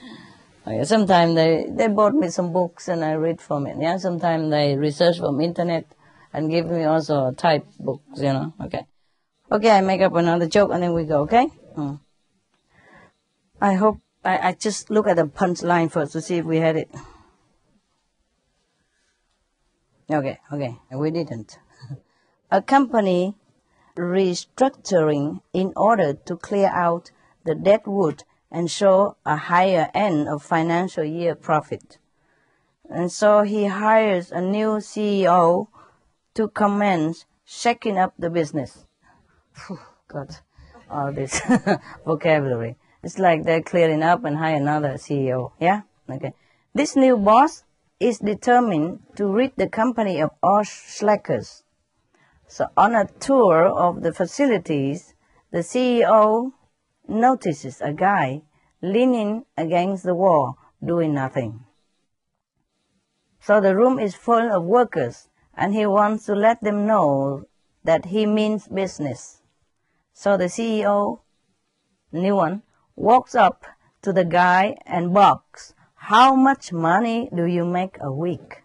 okay, sometimes they, they bought me some books and I read from it. Yeah, sometimes they research from internet and give me also type books, you know. Okay. Okay, I make up another joke and then we go, okay? Mm. I hope, I, I just look at the punchline first to see if we had it. Okay, okay, we didn't a company restructuring in order to clear out the dead wood and show a higher end of financial year profit. And so he hires a new CEO to commence shaking up the business. God, all this vocabulary. It's like they're clearing up and hire another CEO. Yeah? Okay. This new boss is determined to rid the company of all slackers so on a tour of the facilities, the CEO notices a guy leaning against the wall doing nothing. So the room is full of workers and he wants to let them know that he means business. So the CEO, new one, walks up to the guy and barks, how much money do you make a week?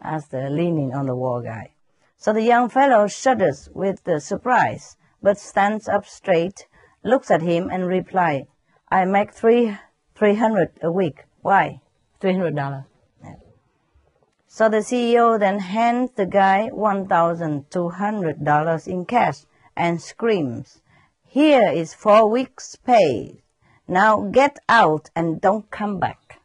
Asked the leaning on the wall guy. So the young fellow shudders with the surprise, but stands up straight, looks at him, and replies, I make three, three hundred a week. Why? Three hundred dollars. So the CEO then hands the guy one thousand two hundred dollars in cash and screams, Here is four weeks' pay. Now get out and don't come back.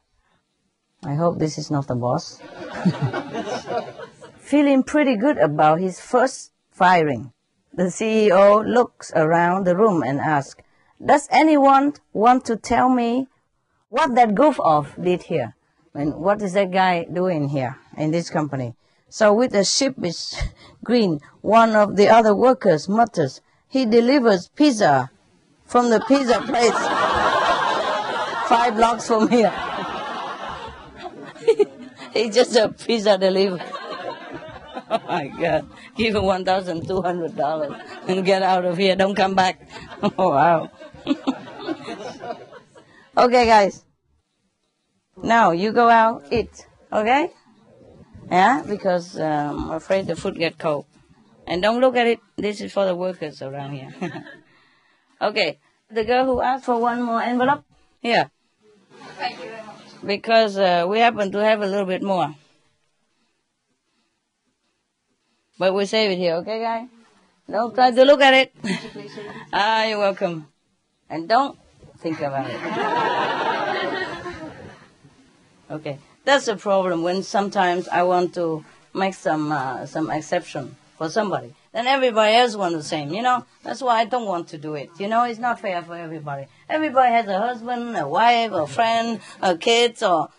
I hope this is not the boss. feeling pretty good about his first firing. The CEO looks around the room and asks, Does anyone want to tell me what that goof off did here? Mean, what is that guy doing here in this company? So with a sheepish grin, one of the other workers mutters, he delivers pizza from the pizza place five blocks from here. He's just a pizza delivery. oh my God. Give him $1,200 and get out of here. Don't come back. Oh, wow. okay, guys. Now you go out, eat. Okay? Yeah, because um, I'm afraid the food get cold. And don't look at it. This is for the workers around here. okay. The girl who asked for one more envelope? Here. Thank you very much. Because uh, we happen to have a little bit more. But we'll save it here, okay, guy? Don't try to look at it. ah, you're welcome. And don't think about it. okay, that's the problem when sometimes I want to make some uh, some exception for somebody. Then everybody else want the same, you know? That's why I don't want to do it. You know, it's not fair for everybody. Everybody has a husband, a wife, a friend, a kids, or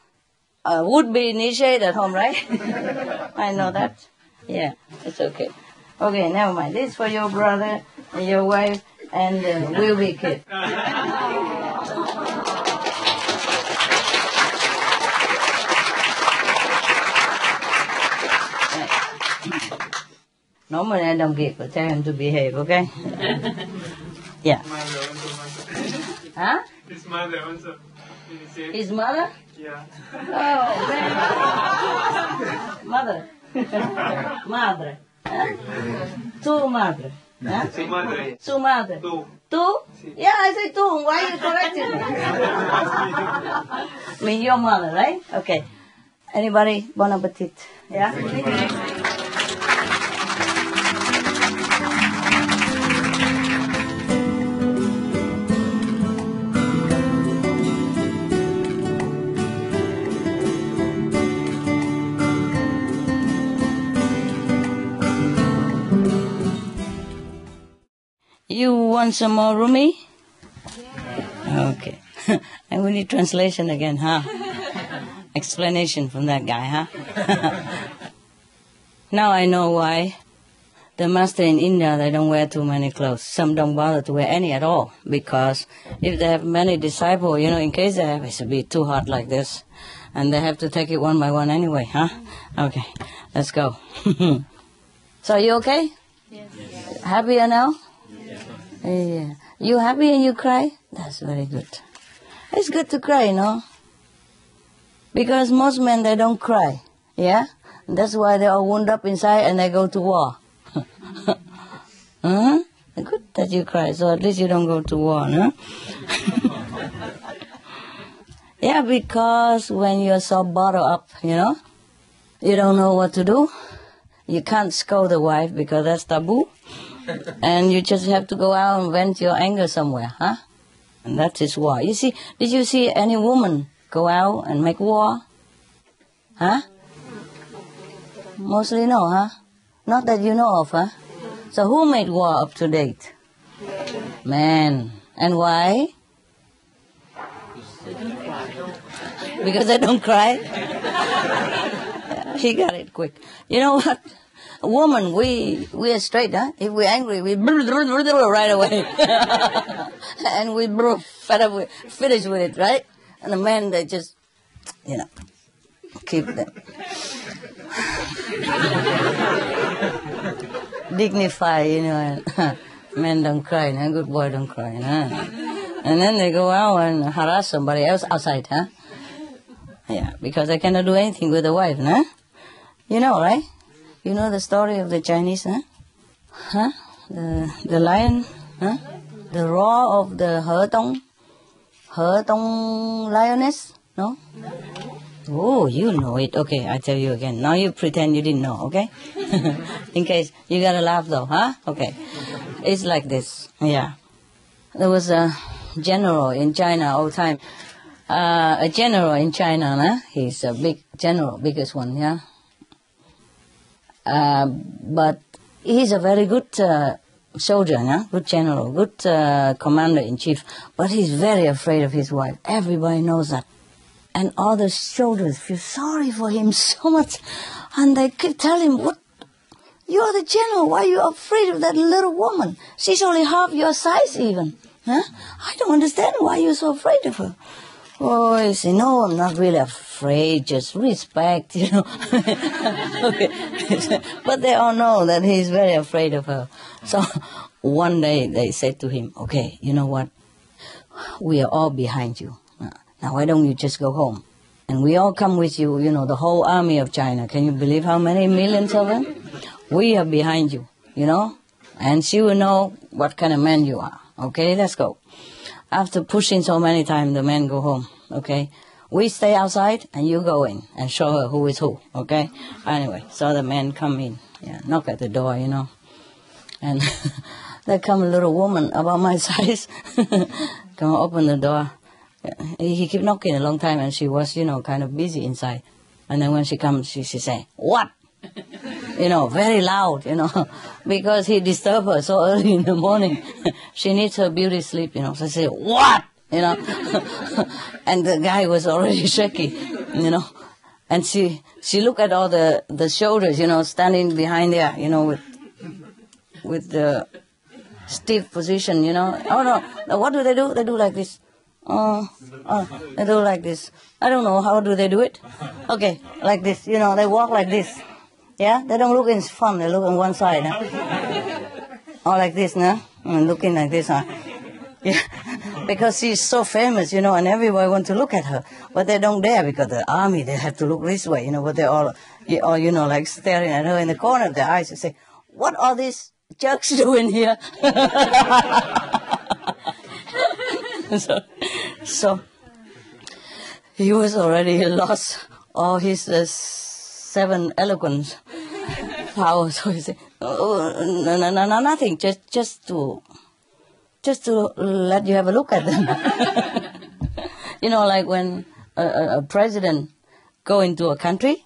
a would-be initiate at home, right? I know that. Yeah, it's okay. Okay, never mind. This for your brother, and your wife, and uh, will be kid. Normally I don't give, but tell him to behave, okay? yeah. Mother also, mother. Huh? His mother also. Did you say? His mother? Yeah. Oh, very Mother. Madre. Huh? Tu madre. Huh? Su madre. Su madre. Tú. Tu? Yeah, I say tu. Why are you correcting me? I mean your mother, right? Okay. Anybody? Bon appetit. Yeah? You want some more Rumi? Okay. and we need translation again, huh? Explanation from that guy, huh? now I know why the master in India they don't wear too many clothes. Some don't bother to wear any at all because if they have many disciples, you know, in case they have it's a bit too hot like this, and they have to take it one by one anyway, huh? Okay, let's go. so are you okay? Yes. Happier now? Yeah. You happy and you cry? That's very good. It's good to cry, no? Because most men, they don't cry. Yeah? That's why they are wound up inside and they go to war. huh? Good that you cry, so at least you don't go to war, no? yeah, because when you're so bottled up, you know, you don't know what to do. You can't scold the wife because that's taboo and you just have to go out and vent your anger somewhere, huh? And that is war. You see, did you see any woman go out and make war? Huh? Mostly no, huh? Not that you know of, huh? So who made war up to date? Man. And why? Because they don't cry? he got it quick. You know what? A woman, we we are straight, huh? If we're angry, we right away, and we fed up finish with it, right? And the men, they just, you know, keep dignify, you know. And men don't cry, and good boy don't cry, huh? And then they go out and harass somebody else outside, huh? Yeah, because they cannot do anything with the wife, huh? You know, right? You know the story of the Chinese, huh? Huh? The, the lion, huh? The roar of the Hedong, He Tong lioness, no? Oh, you know it. Okay, I tell you again. Now you pretend you didn't know, okay? In case you gotta laugh though, huh? Okay. It's like this. Yeah. There was a general in China all time. Uh, a general in China, huh? he's a big general, biggest one, yeah. Uh, but he's a very good uh, soldier, yeah? good general, good uh, commander in chief. But he's very afraid of his wife. Everybody knows that. And all the soldiers feel sorry for him so much. And they keep telling him, what? You're the general. Why are you afraid of that little woman? She's only half your size even. Huh? I don't understand why you're so afraid of her. Oh, I say, no, I'm not really afraid, just respect, you know. but they all know that he's very afraid of her. So one day they said to him, okay, you know what? We are all behind you. Now why don't you just go home? And we all come with you, you know, the whole army of China. Can you believe how many millions of them? We are behind you, you know? And she will know what kind of man you are. Okay, let's go. After pushing so many times, the men go home. Okay, we stay outside and you go in and show her who is who. Okay. Anyway, so the men come in. Yeah, knock at the door, you know. And there come a little woman about my size, come open the door. He, kept knocking a long time and she was, you know, kind of busy inside. And then when she comes, she, she say, what? you know, very loud, you know, because he disturbed her so early in the morning. she needs her beauty sleep, you know. So I say, what? You know, and the guy was already shaky, you know. And she, she looked at all the, the shoulders, you know, standing behind there, you know, with, with the stiff position, you know. Oh no, what do they do? They do like this. Oh, oh, they do like this. I don't know, how do they do it? Okay, like this, you know, they walk like this. Yeah, they don't look in front, they look on one side. Huh? or like this, no? And looking like this, huh? Yeah, because she's so famous, you know, and everybody want to look at her, but they don't dare because the army they have to look this way, you know. But they're all, you- all you know, like staring at her in the corner of their eyes and say, "What are these jerks doing here?" so, so he was already lost all his uh, seven eloquence powers. So he said, "Oh, no, no, no, no, nothing. Just, just to." just to let you have a look at them. you know, like when a, a, president go into a country,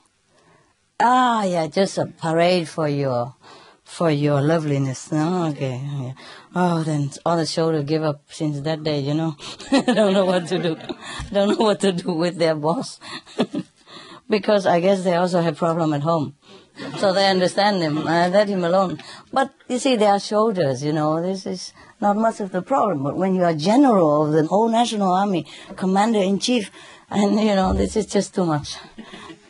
ah, yeah, just a parade for your for your loveliness. No, okay, yeah. Oh, then all the shoulder give up since that day. You know, don't know what to do. Don't know what to do with their boss because I guess they also have problem at home. So they understand him. I let him alone. But you see, their shoulders, you know, this is not much of the problem. But when you are general of the whole national army, commander in chief, and you know, this is just too much.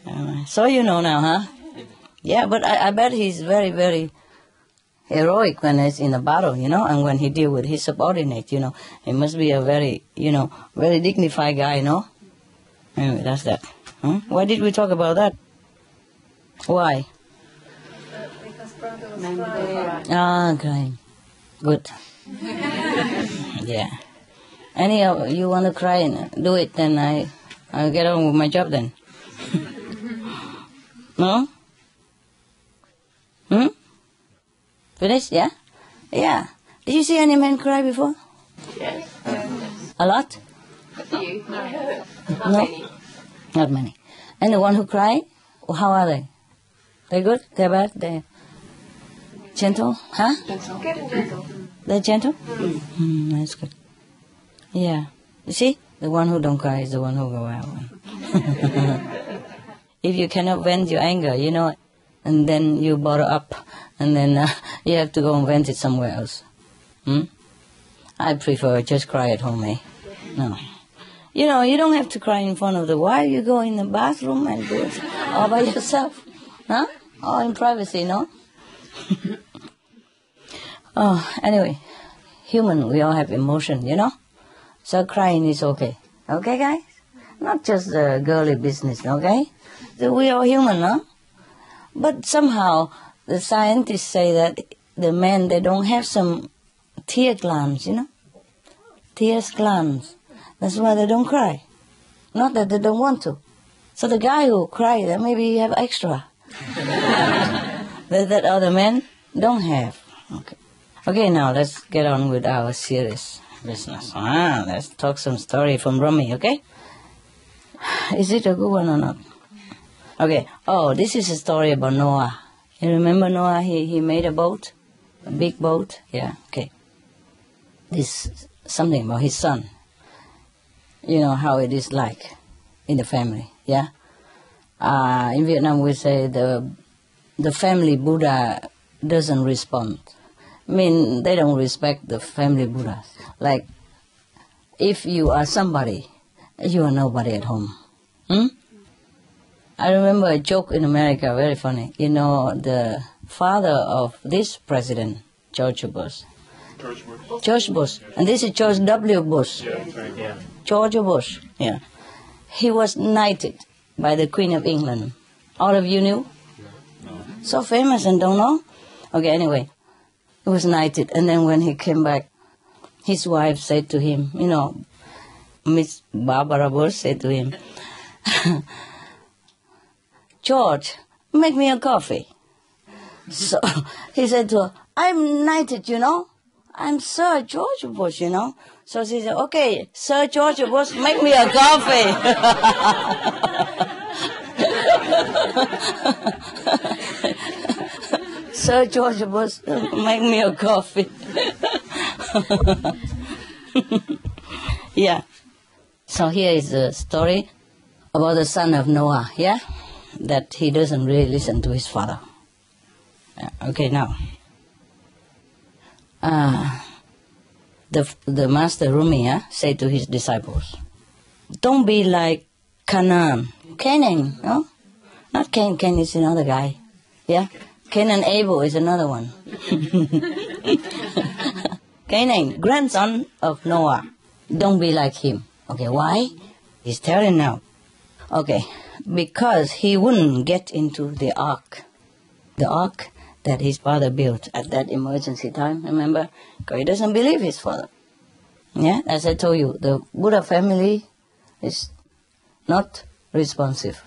Uh, so you know now, huh? Yeah, but I, I bet he's very, very heroic when he's in a battle, you know, and when he deal with his subordinate, you know, he must be a very, you know, very dignified guy, you know. Anyway, that's that. Huh? Why did we talk about that? Why? Ah, okay. Good. yeah. Any of you want to cry and do it, then I, I'll get on with my job then. no? Hmm? Finished? Yeah? Yeah. Did you see any men cry before? Yes. A lot? A few. No. Not No. Not many. And the one who cry, how are they? They good? They're bad? They're gentle? Huh? And gentle. They're gentle? Mm, that's good. Yeah. You see? The one who don't cry is the one who go out. if you cannot vent your anger, you know, and then you bottle up, and then uh, you have to go and vent it somewhere else. Hmm? I prefer just cry at home, eh? No. You know, you don't have to cry in front of the wife. You go in the bathroom and do it all by yourself. Huh? All in privacy, no? oh, anyway, human, we all have emotion, you know? So crying is okay. Okay, guys? Not just the girly business, okay? So we are human, huh? But somehow, the scientists say that the men, they don't have some tear glands, you know? Tears glands. That's why they don't cry. Not that they don't want to. So the guy who cries, then maybe he have extra. that, that other men don't have. Okay. Okay, now let's get on with our serious business. Ah, let's talk some story from Rumi, okay? Is it a good one or not? Okay. Oh, this is a story about Noah. You remember Noah? He, he made a boat, a big boat. Yeah. Okay. This something about his son. You know how it is like in the family. Yeah. Uh, in Vietnam, we say the the family Buddha doesn't respond. I mean, they don't respect the family Buddhas. Like, if you are somebody, you are nobody at home. Hmm? I remember a joke in America, very funny. You know, the father of this president, George Bush. George Bush. And this is George W. Bush. George Bush. Yeah. He was knighted by the Queen of England. All of you knew? So famous and don't know? Okay, anyway. He was knighted. And then when he came back, his wife said to him, you know, Miss Barbara Bush said to him, George, make me a coffee. So he said to her, I'm knighted, you know. I'm Sir George Bush, you know. So she said, okay, Sir George Bush, make me a coffee. Sir George Bush, make me a coffee. yeah. So here is a story about the son of Noah, yeah? That he doesn't really listen to his father. Yeah, okay, now. Uh, the, the master Rumi yeah, said to his disciples, Don't be like Canaan. Canaan, no? Not Cain, Cain is another guy. Yeah? Cain and Abel is another one. Canaan, grandson of Noah. Don't be like him. Okay, why? He's telling now. Okay, because he wouldn't get into the ark. The ark that his father built at that emergency time, remember? Because he doesn't believe his father. Yeah, as I told you, the Buddha family is not responsive.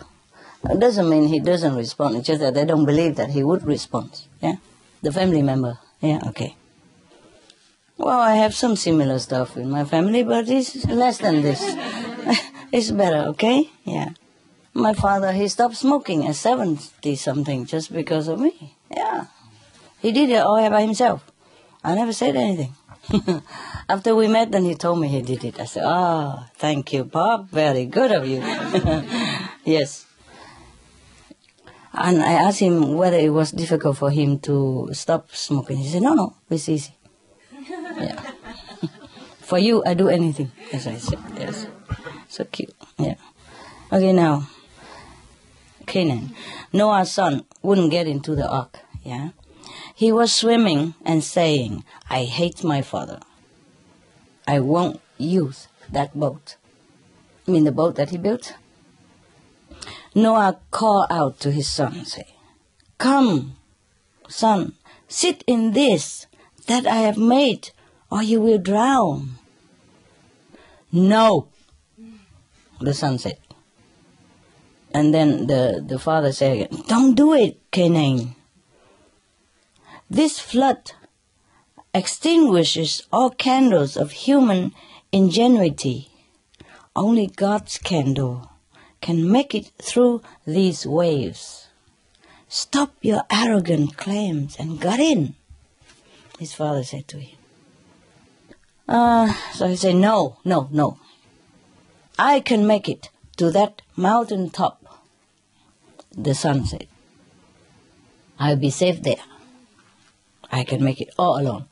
It doesn't mean he doesn't respond, it's just that they don't believe that he would respond. Yeah? The family member. Yeah, okay. Well, I have some similar stuff in my family, but it's less than this. it's better, okay? Yeah. My father, he stopped smoking at 70 something just because of me. Yeah. He did it all by himself. I never said anything. After we met, then he told me he did it. I said, oh, thank you, Bob. Very good of you. yes. And I asked him whether it was difficult for him to stop smoking. He said, no, no, it's easy. Yeah. For you, I do anything. As I said, yes. So cute. Yeah. Okay, now, Canaan. Noah's son wouldn't get into the ark. Yeah. He was swimming and saying, I hate my father. I won't use that boat. I mean the boat that he built? Noah called out to his son, say, Come, son, sit in this that I have made or you will drown. No, the son said. And then the, the father said, Don't do it, Canaan. This flood extinguishes all candles of human ingenuity. Only God's candle can make it through these waves. Stop your arrogant claims and get in, his father said to him. Uh, so he said, No, no, no. I can make it to that mountain top. The son said, I'll be safe there. I can make it all alone.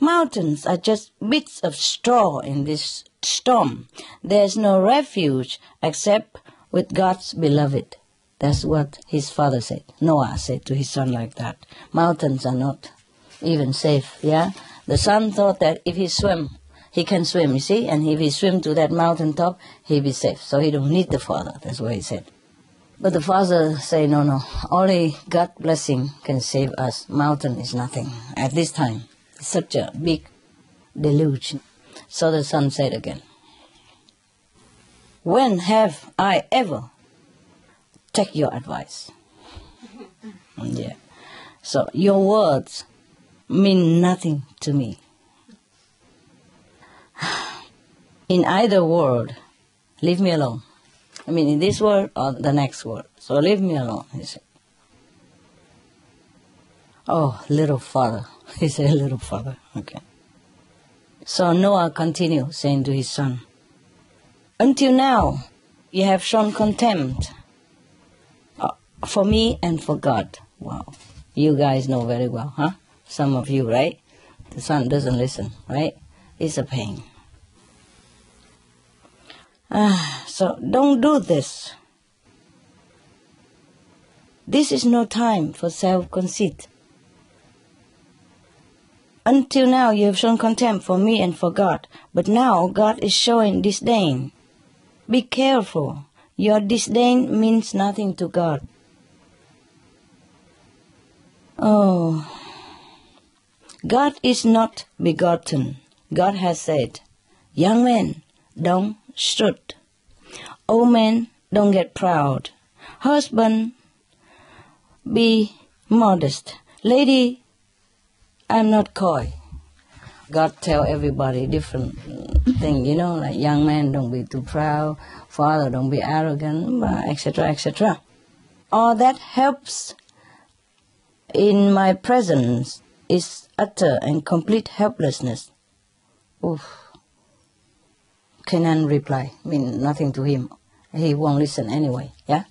Mountains are just bits of straw in this storm. There's no refuge except with God's beloved. That's what his father said. Noah said to his son like that. Mountains are not even safe, yeah? The son thought that if he swim, he can swim, you see, and if he swim to that mountain top, he'll be safe. So he don't need the father. That's what he said. But the father say, no, no, only God blessing can save us. Mountain is nothing at this time. Such a big deluge. So the son said again, when have I ever take your advice? yeah. So your words mean nothing to me. In either world, leave me alone. I mean, in this world or the next world. So leave me alone, he said. Oh, little father. He said, little father. Okay. So Noah continued saying to his son, Until now, you have shown contempt uh, for me and for God. Wow. You guys know very well, huh? Some of you, right? The son doesn't listen, right? It's a pain. Ah, so don't do this. This is no time for self conceit. Until now, you have shown contempt for me and for God, but now God is showing disdain. Be careful. Your disdain means nothing to God. Oh, God is not begotten. God has said, Young men, don't strut. Old men, don't get proud. Husband, be modest. Lady, I'm not coy. God tell everybody different thing, you know, like young man don't be too proud, father don't be arrogant, etc., etc. All that helps in my presence is utter and complete helplessness. Oof. Canaan reply, mean nothing to him. He won't listen anyway, yeah?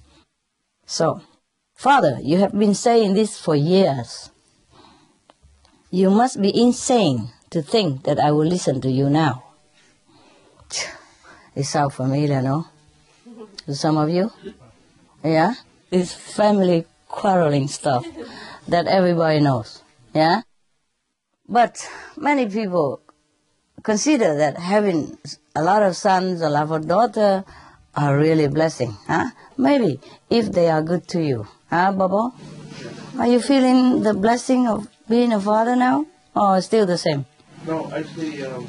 So, Father, you have been saying this for years. You must be insane to think that I will listen to you now. It sounds familiar, no? To some of you? Yeah? It's family quarreling stuff that everybody knows. Yeah? But many people consider that having a lot of sons, a lot of daughters are really blessing. Huh? Maybe if they are good to you. Huh, Bobo? Are you feeling the blessing of being a father now? Or still the same? No, actually, um,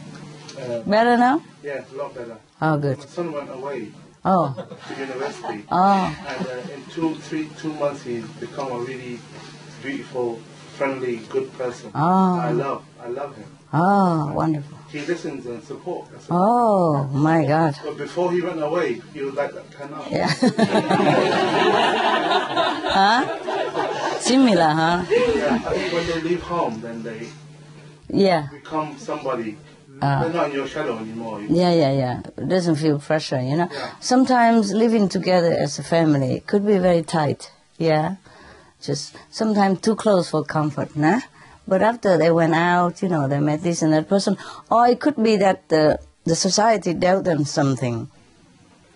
uh, Better now? yeah, a lot better. Oh, good. My son went away Oh, to university, oh, and uh, in two, three, two months, he's become a really beautiful, friendly, good person. Oh. I love, I love him. oh, wonderful. He listens and supports. Oh, my God. But before he went away, he was like that kind of. Yeah. huh? Similar, huh? Yeah, I think when they leave home, then they Yeah. become somebody. Ah. They're not in your shadow anymore. You- Yeah, yeah, yeah. It doesn't feel pressure, you know. Yeah. Sometimes living together as a family could be very tight. Yeah. Just sometimes too close for comfort, nah? But after they went out, you know, they met this and that person. Or it could be that the, the society dealt them something,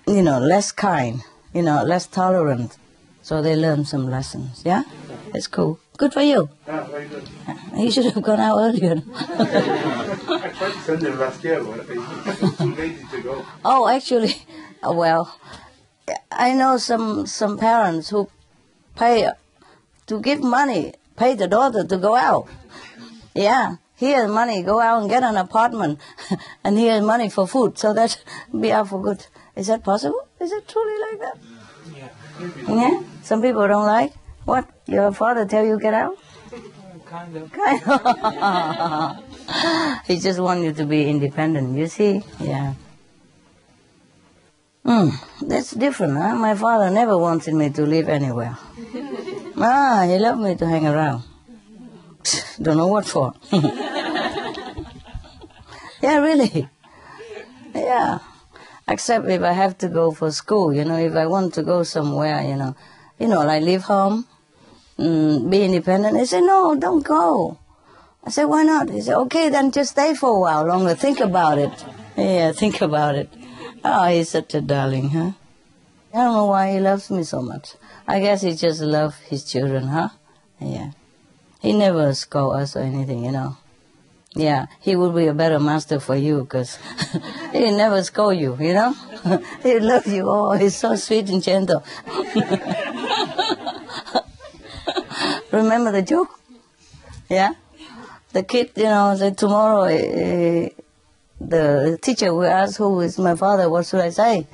you know, less kind, you know, less tolerant. So they learned some lessons, yeah? It's cool. Good for you. Ah, very good. You should have gone out earlier. I tried to send him last year, but was too lazy to go. Oh, actually, well, I know some some parents who pay to give money, pay the daughter to go out. Yeah, here's money, go out and get an apartment, and here's money for food, so that be out for good. Is that possible? Is it truly like that? Yeah. Some people don't like what your father tell you get out. Kind of. Kind of. he just want you to be independent, you see? Yeah. Hmm, that's different, huh? My father never wanted me to live anywhere. ah, he loved me to hang around. Don't know what for. yeah, really. Yeah. Except if I have to go for school, you know, if I want to go somewhere, you know, you know, like leave home, mm, be independent. He said, no, don't go. I said, why not? He said, okay, then just stay for a while longer. Think about it. Yeah, think about it. Oh, he's such a darling, huh? I don't know why he loves me so much. I guess he just loves his children, huh? Yeah. He never scold us or anything, you know. Yeah, he would be a better master for you because he never scold you, you know. he loves you. Oh, he's so sweet and gentle. Remember the joke? Yeah? The kid, you know, said tomorrow uh, the teacher will ask who is my father, what should I say?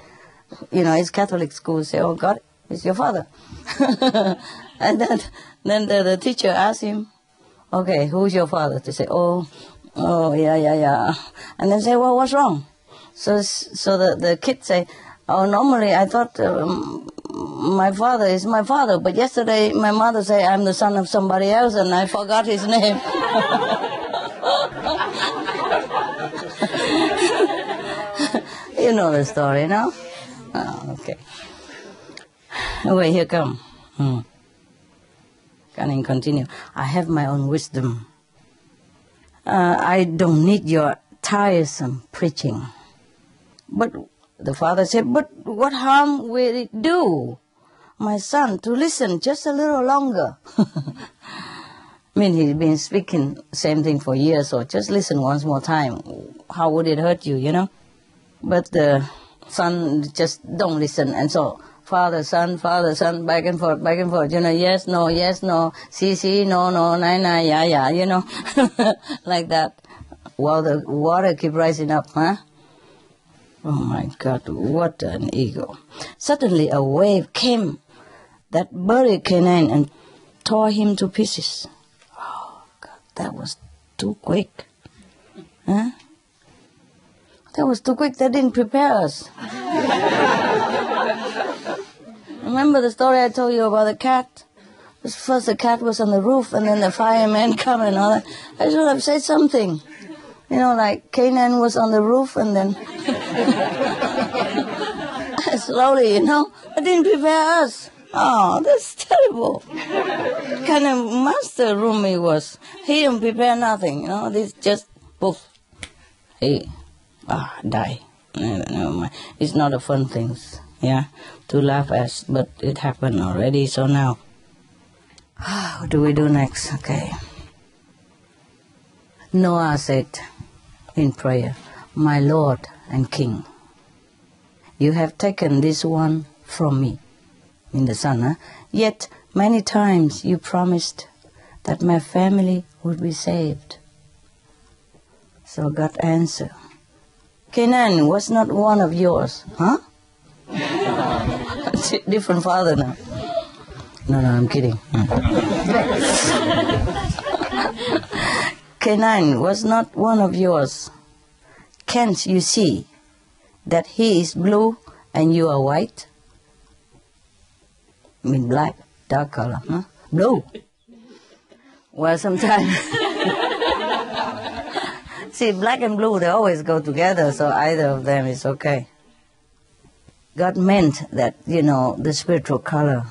You know, it's Catholic school, say, oh God, it's your father. and then, then the, the teacher asks him, okay, who's your father? To say, oh, oh, yeah, yeah, yeah. And then say, well, what's wrong? So, so the, the kid say, oh, normally I thought um, my father is my father, but yesterday my mother say I'm the son of somebody else and I forgot his name. you know the story, no? Oh, okay. Wait, here come. Hmm. Can I continue? I have my own wisdom. Uh, I don't need your tiresome preaching. But the father said, But what harm will it do, my son, to listen just a little longer? I mean, he's been speaking same thing for years, so just listen once more time. How would it hurt you, you know? But the son just don't listen, and so father, son, father, son, back and forth, back and forth, you know, yes, no, yes, no, see, see, no, no, nine, nine, yeah, yeah, you know, like that. While the water keep rising up, huh? Oh my God, what an ego. Suddenly a wave came that buried Canaan and tore him to pieces. Oh God, that was too quick. Huh? That was too quick. They didn't prepare us. Remember the story I told you about the cat? First the cat was on the roof and then the fireman come and all that. I should have said something. You know, like Canaan was on the roof and then slowly, you know. I didn't prepare us. Oh, that's terrible. kind of Master Rumi he was. He didn't prepare nothing, you know. This just poof. He ah die. Never mind. It's not a fun thing, yeah, to laugh at, but it happened already. So now, ah, what do we do next? Okay. Noah said in prayer, "My Lord and King, you have taken this one from me." In the sun, huh? Yet many times you promised that my family would be saved. So God answered, Canaan was not one of yours, huh? Different father now. No, no, I'm kidding. Canaan was not one of yours. Can't you see that he is blue and you are white? I mean black, dark color, huh? Blue. Well, sometimes. See, black and blue, they always go together, so either of them is okay. God meant that, you know, the spiritual color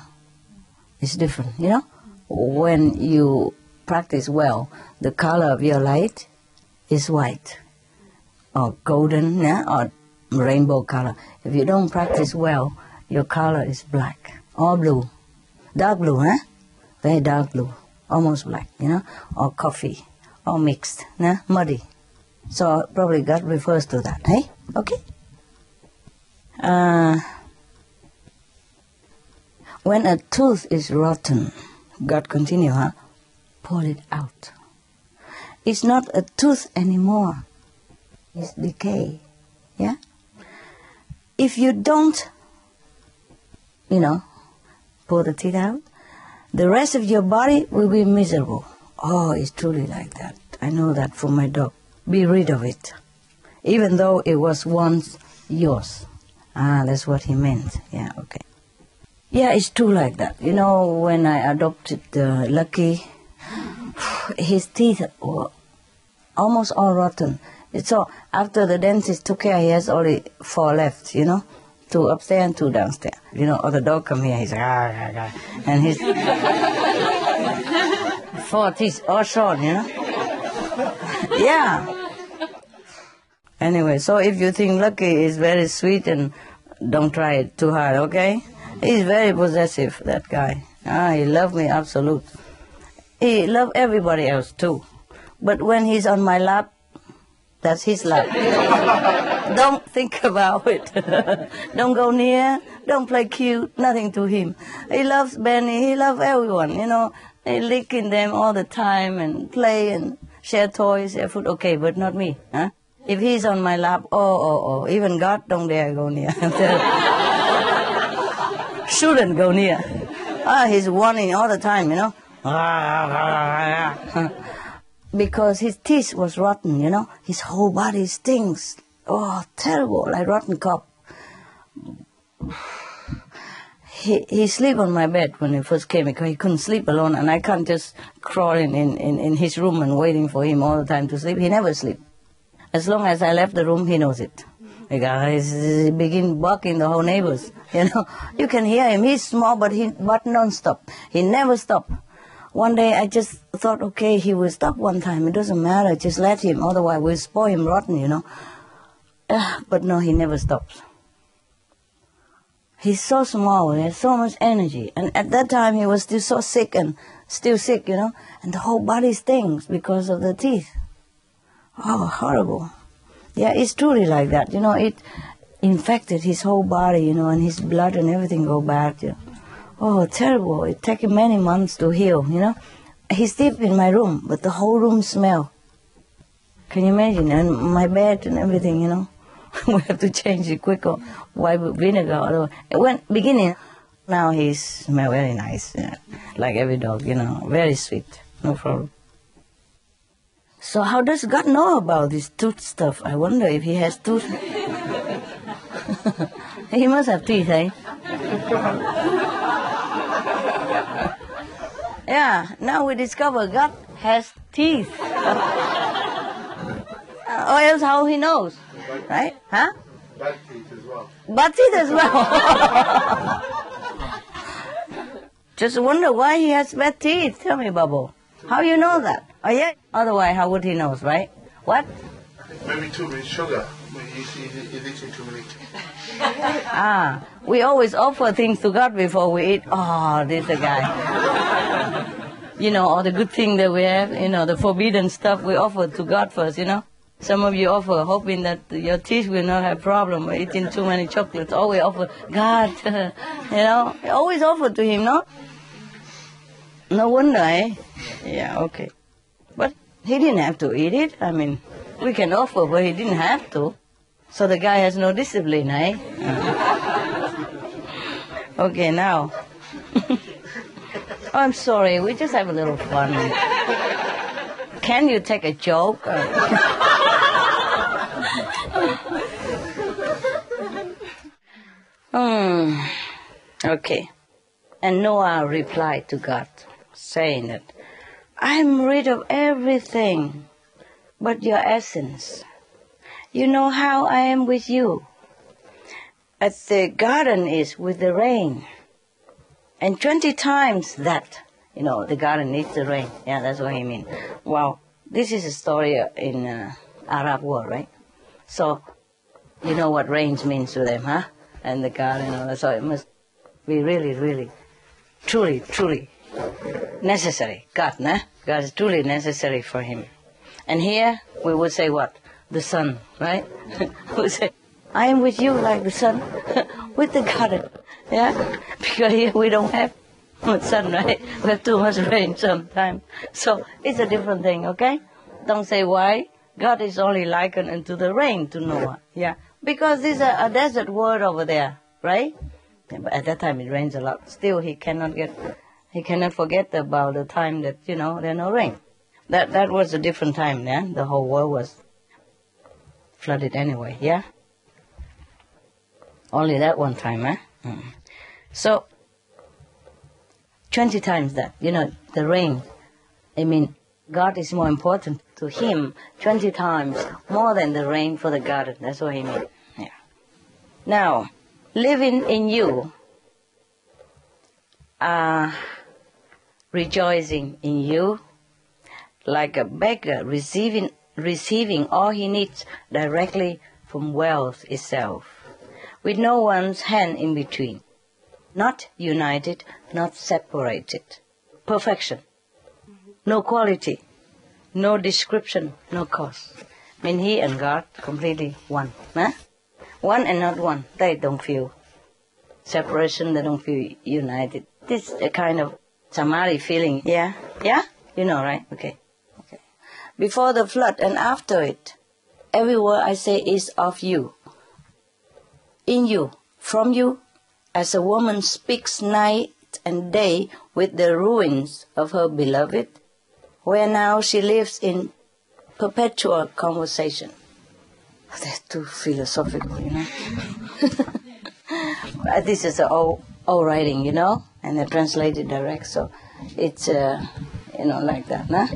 is different, you know? When you practice well, the color of your light is white or golden yeah, or rainbow color. If you don't practice well, your color is black or blue. Dark blue, huh? Very dark blue, almost black, you know, or coffee, or mixed, yeah? muddy. So probably God refers to that, hey? Okay? Uh, when a tooth is rotten, God continue, huh? Pull it out. It's not a tooth anymore. It's decay. Yeah? If you don't, you know, pull the teeth out, the rest of your body will be miserable. Oh, it's truly like that. I know that from my dog. Be rid of it. Even though it was once yours. Ah, that's what he meant. Yeah, okay. Yeah, it's true like that. You know, when I adopted uh, Lucky, his teeth were almost all rotten. So after the dentist took care, he has only four left, you know, two upstairs and two downstairs. You know, or the dog come here, he's like, ah, ah, ah, and his four teeth all short, you know. yeah. Anyway, so if you think Lucky is very sweet and don't try it too hard, okay? He's very possessive, that guy. Ah, he loved me absolute. He loved everybody else too. But when he's on my lap, that's his lap. don't think about it. don't go near. Don't play cute. Nothing to him. He loves Benny. He loves everyone. You know, he licking them all the time and play and share toys, share food. Okay, but not me. Huh? If he's on my lap, oh, oh, oh, even God don't dare go near. Shouldn't go near. Ah, he's warning all the time, you know. because his teeth was rotten, you know. His whole body stinks. Oh, terrible, like rotten cop. He, he sleep on my bed when he first came because he couldn't sleep alone and I can't just crawl in, in, in, in his room and waiting for him all the time to sleep. He never sleep. As long as I left the room, he knows it. He begin barking the whole neighbors. You know, you can hear him. He's small, but he but non-stop. He never stop. One day I just thought, okay, he will stop one time. It doesn't matter. Just let him. Otherwise, we'll spoil him rotten. You know. Uh, but no, he never stops. He's so small. He has so much energy. And at that time, he was still so sick and still sick. You know, and the whole body stings because of the teeth. Oh, horrible. Yeah, it's truly like that. You know, it infected his whole body, you know, and his blood and everything go bad. You know. Oh, terrible. It took him many months to heal, you know. He sleep in my room, but the whole room smell. Can you imagine? And my bed and everything, you know. we have to change it quick or wipe with vinegar. Or when beginning, now he smell very nice, yeah. like every dog, you know, very sweet, no problem. So how does God know about this tooth stuff? I wonder if he has tooth. he must have teeth, eh? yeah, now we discover God has teeth. or else how he knows, right? Huh? Bad teeth as well. Bad teeth as well. Just wonder why he has bad teeth. Tell me, Babu. How you know that? Oh yeah. Otherwise, how would he knows, right? What? Maybe too much sugar. He's, he's eating too many. Ah, we always offer things to God before we eat. Oh, this a guy. you know, all the good thing that we have, you know, the forbidden stuff we offer to God first, you know. Some of you offer hoping that your teeth will not have problem eating too many chocolates. Always offer God, you know, always offer to Him, no? No wonder, eh? Yeah, okay. He didn't have to eat it. I mean, we can offer, but He didn't have to. So the guy has no discipline, eh? okay, now. oh, I'm sorry, we just have a little fun. Can you take a joke? hmm. Okay. And Noah replied to God, saying that, I'm rid of everything but your essence. You know how I am with you. As the garden is with the rain. And 20 times that, you know, the garden needs the rain. Yeah, that's what he mean. Wow. This is a story in uh, Arab world, right? So, you know what rains means to them, huh? And the garden, so it must be really, really, truly, truly necessary. God, nah? God is truly necessary for him. And here we would say what? The sun, right? we say, I am with you like the sun, with the garden. Yeah? Because here we don't have much sun, right? We have too much rain sometimes. So it's a different thing, okay? Don't say why. God is only likened unto the rain to Noah. Yeah. Because there's a, a desert world over there, right? But at that time it rains a lot. Still he cannot get he cannot forget about the time that, you know, there's no rain. That that was a different time, yeah? The whole world was flooded anyway, yeah? Only that one time, eh? Mm. So, 20 times that, you know, the rain. I mean, God is more important to him 20 times more than the rain for the garden. That's what he meant. Yeah. Now, living in you, uh, rejoicing in you, like a beggar receiving, receiving all he needs directly from wealth itself, with no one's hand in between, not united, not separated. Perfection. No quality, no description, no cause. I mean, he and God completely one. Huh? One and not one. They don't feel separation, they don't feel united. This is a kind of samadhi feeling. Yeah? Yeah? You know, right? Okay. Okay. Before the flood and after it, every word I say is of you. In you, from you, as a woman speaks night and day with the ruins of her beloved, where now she lives in perpetual conversation. That's too philosophical, you know. This is an old, old writing, you know, and they translated direct, so it's, uh, you know, like that, nah?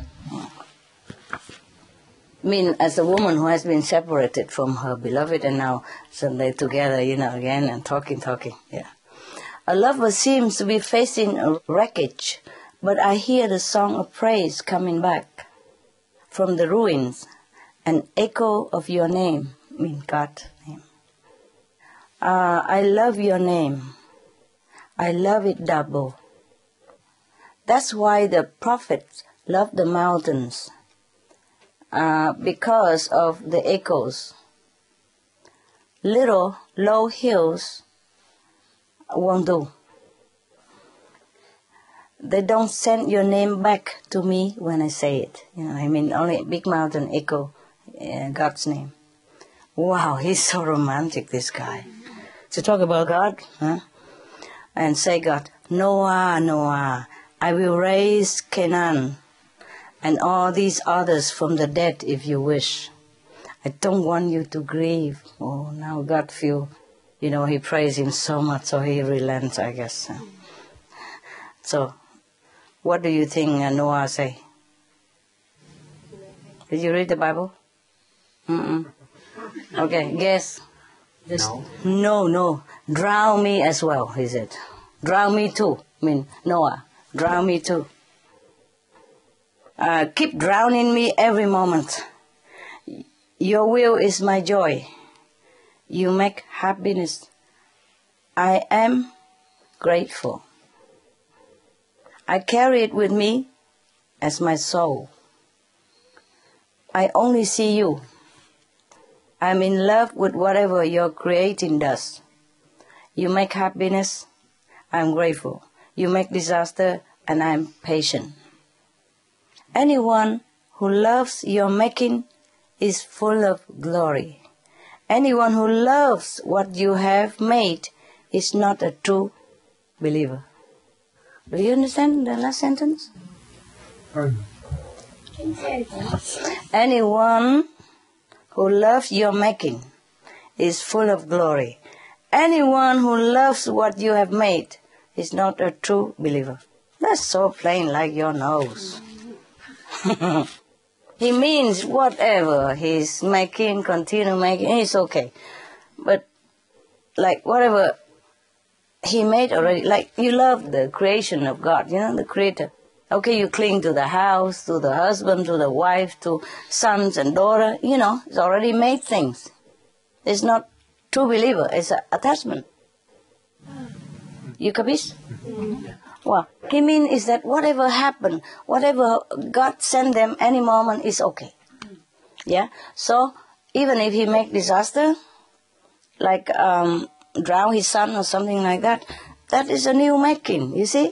I mean, as a woman who has been separated from her beloved and now so they're together, you know, again and talking, talking, yeah. A lover seems to be facing a wreckage, but I hear the song of praise coming back from the ruins, an echo of your name, I mean God's name. Uh, I love your name. I love it double. That's why the prophets love the mountains, uh, because of the echoes. Little low hills won't do. They don't send your name back to me when I say it. You know, I mean, only big mountain echo uh, God's name. Wow, he's so romantic, this guy. To talk about God, huh? And say, God, Noah, Noah, I will raise Canaan, and all these others from the dead if you wish. I don't want you to grieve. Oh, now God feel, you know, he praised him so much, so he relents, I guess. So, what do you think uh, Noah say? Did you read the Bible? Mm-mm. Okay, guess. Just, no. No, Drown me as well, he said. Drown me too. I mean, Noah, drown me too. Uh, keep drowning me every moment. Your will is my joy. You make happiness. I am grateful. I carry it with me as my soul. I only see you. I'm in love with whatever your creating does. You make happiness, I'm grateful. You make disaster, and I'm patient. Anyone who loves your making is full of glory. Anyone who loves what you have made is not a true believer. Do you understand the last sentence? Anyone who loves your making is full of glory. Anyone who loves what you have made is not a true believer. That's so plain like your nose. he means whatever he's making, continue making, it's okay. But like whatever he made already, like you love the creation of God, you know, the creator. Okay, you cling to the house, to the husband, to the wife, to sons and daughter, you know, it's already made things. It's not true believer, is an attachment. You capish? Well, he mean is that whatever happened, whatever God send them any moment is okay. Yeah? So, even if he make disaster, like um, drown his son or something like that, that is a new making, you see?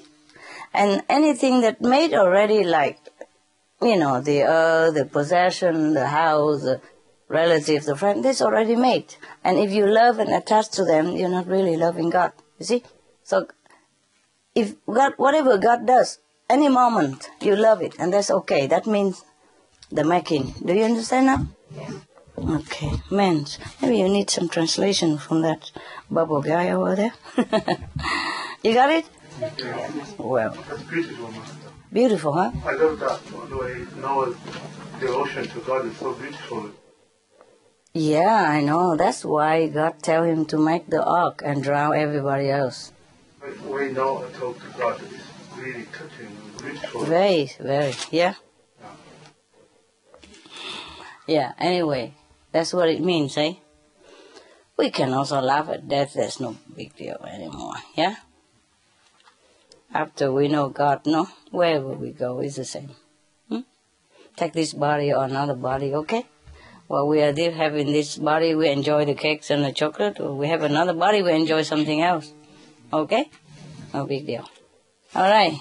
And anything that made already like, you know, the earth, the possession, the house, the relative, the friend, that's already made. And if you love and attach to them, you're not really loving God, you see? So if God, whatever God does, any moment you love it, and that's okay. That means the making. Do you understand now? Yeah. Okay, means maybe you need some translation from that bubble guy over there. you got it? Yeah. Well, That's beautiful, beautiful, huh? I love that the way Noah's devotion to God is so beautiful. Yeah, I know. That's why God tell him to make the ark and drown everybody else. Noah talked to God is really touching beautiful. Very, very, yeah. Yeah, anyway, that's what it means, eh? We can also laugh at death, there's no big deal anymore, yeah? After we know God, no? Wherever we go is the same. Hmm? Take this body or another body, okay? While we are there having this body, we enjoy the cakes and the chocolate, or we have another body, we enjoy something else. Okay? No big deal. Alright.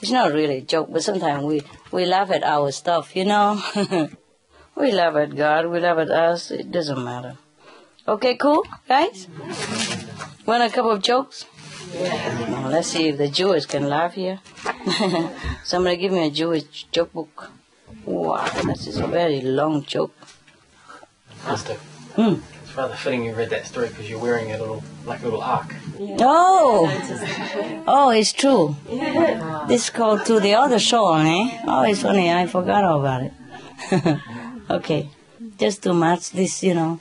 It's not really a joke, but sometimes we, we laugh at our stuff, you know? we laugh at God, we laugh at us, it doesn't matter. Okay, cool, guys? Want a couple of jokes? Now, let's see if the Jewish can laugh here. Somebody give me a Jewish joke book. Wow, this is a very long joke. Master, Hmm. it's rather fitting you read that story because you're wearing a little, like a little ark. Oh! Oh, it's true. This called to the other shore, eh? Oh, it's funny, I forgot all about it. okay, just to match this, you know,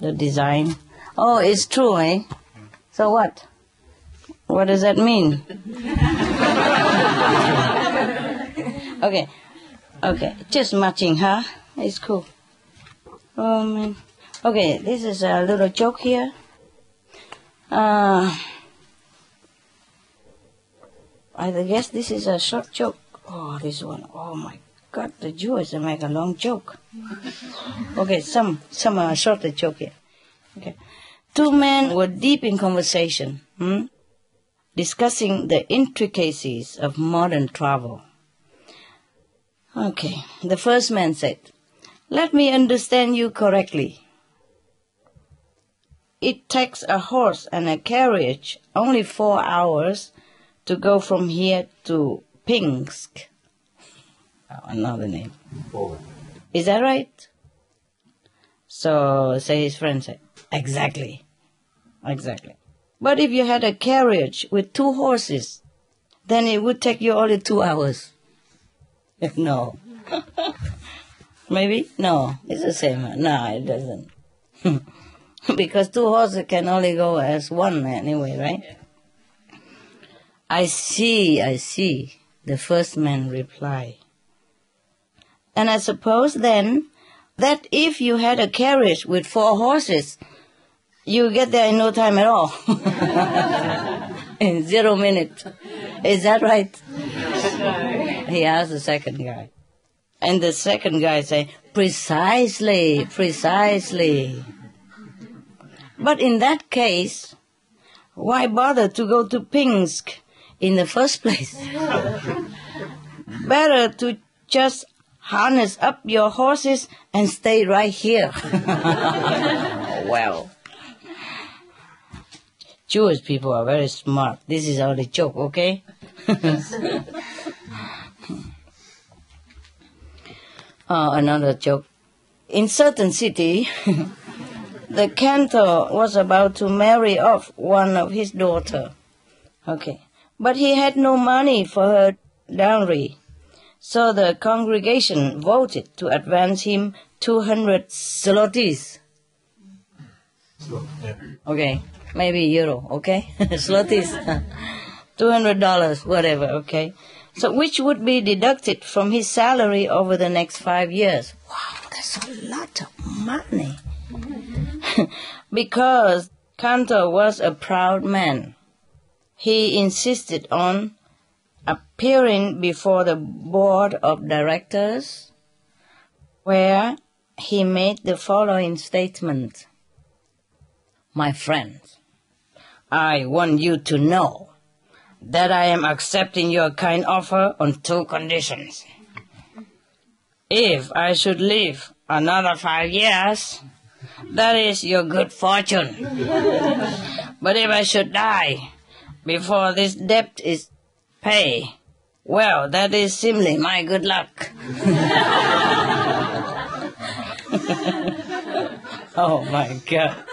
the design. Oh, it's true, eh? So what? What does that mean? okay, okay, just matching, huh? It's cool. Um, okay, this is a little joke here. Uh, I guess this is a short joke. Oh, this one. Oh my God, the Jews make a long joke. Okay, some some uh, shorter joke here. Okay, two men were deep in conversation, hmm? discussing the intricacies of modern travel. Okay, the first man said, "Let me understand you correctly." It takes a horse and a carriage only four hours to go from here to Pinsk. Oh, another name. Is that right? So, say his friend said, exactly. Exactly. But if you had a carriage with two horses, then it would take you only two hours. If no. Maybe? No. It's the same. No, it doesn't. because two horses can only go as one anyway, right? I see, I see, the first man replied. And I suppose then that if you had a carriage with four horses, you get there in no time at all. in zero minutes. Is that right? He asked the second guy. And the second guy say, precisely, precisely. But in that case, why bother to go to Pinsk in the first place? Better to just harness up your horses and stay right here. well, Jewish people are very smart. This is only joke, okay? oh, another joke. In certain city, the cantor was about to marry off one of his daughter. Okay. But he had no money for her dowry. So the congregation voted to advance him 200 zlotys. Okay. Maybe euro, okay? zlotys. $200, whatever, okay? So which would be deducted from his salary over the next five years. Wow, that's a lot of money. because Cantor was a proud man. He insisted on appearing before the board of directors where he made the following statement. My friends, I want you to know that I am accepting your kind offer on two conditions. If I should live another five years, that is your good fortune. but if I should die before this debt is paid, well, that is simply my good luck. oh my God.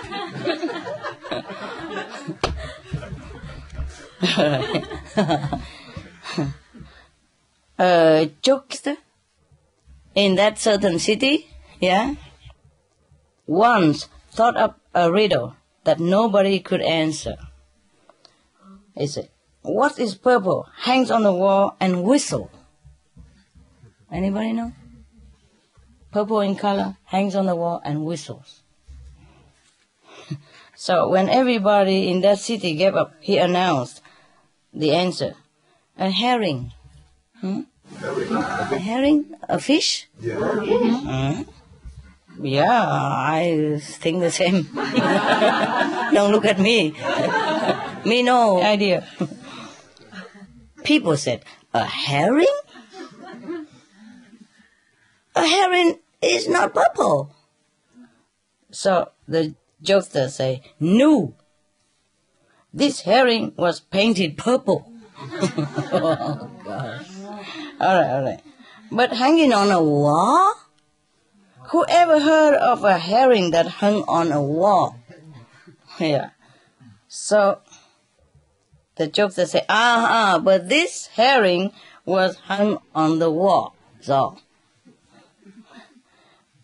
Uh, jokester in that certain city, yeah, once thought up a riddle that nobody could answer. He said, What is purple, hangs on the wall, and whistle? Anybody know? Purple in color, hangs on the wall, and whistles. so when everybody in that city gave up, he announced the answer. A herring. Hmm? A herring? A fish? Yeah. Hmm? Yeah, I think the same. Don't look at me. me no idea. People said, a herring? A herring is not purple. So the jokester say, no. This herring was painted purple. oh, gosh. All right, all right. But hanging on a wall? Who ever heard of a herring that hung on a wall? Yeah. So the jokester say, ah, ah, but this herring was hung on the wall. So,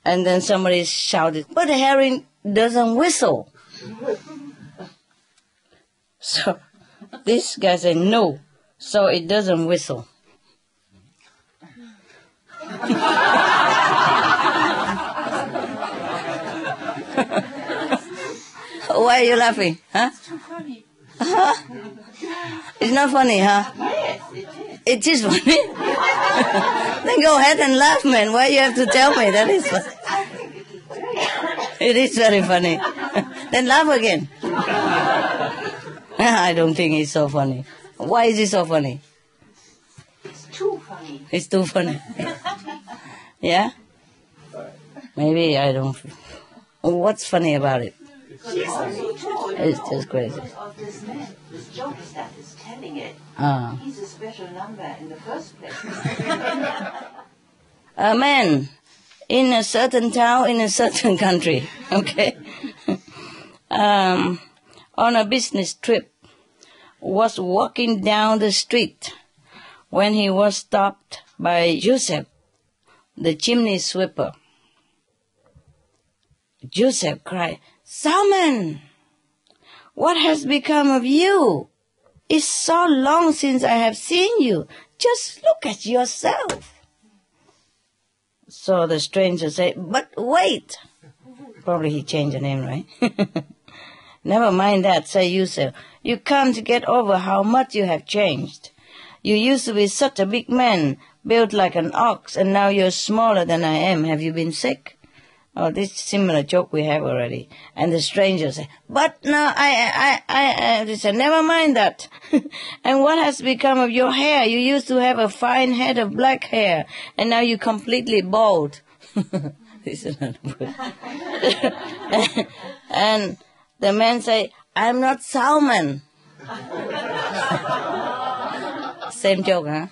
and then somebody shouted, but the herring doesn't whistle. So this guy said, no, so it doesn't whistle. Why are you laughing? Huh? Huh? It's not funny, huh? It is funny. then go ahead and laugh, man. Why you have to tell me that is funny? It is very funny. then laugh again. I don't think it's so funny. Why is it so funny? It's too funny. It's too funny. yeah? Maybe I don't. What's funny about it? It's just crazy. Of this man, this jokester that is telling it. Ah. He's a special number in the first place. a man in a certain town in a certain country, okay, um, on a business trip, was walking down the street when he was stopped by Joseph, the chimney sweeper. Joseph cried, Salmon, what has become of you? It's so long since I have seen you. Just look at yourself. So the stranger said, But wait. Probably he changed the name, right? Never mind that, say Yusuf. You can't get over how much you have changed. You used to be such a big man, built like an ox, and now you're smaller than I am. Have you been sick? Oh, this similar joke we have already. And the stranger said, but no, I, I, I, I, they said, never mind that. and what has become of your hair? You used to have a fine head of black hair, and now you're completely bald. this is not and the man say, I'm not Salmon. Same joke, huh?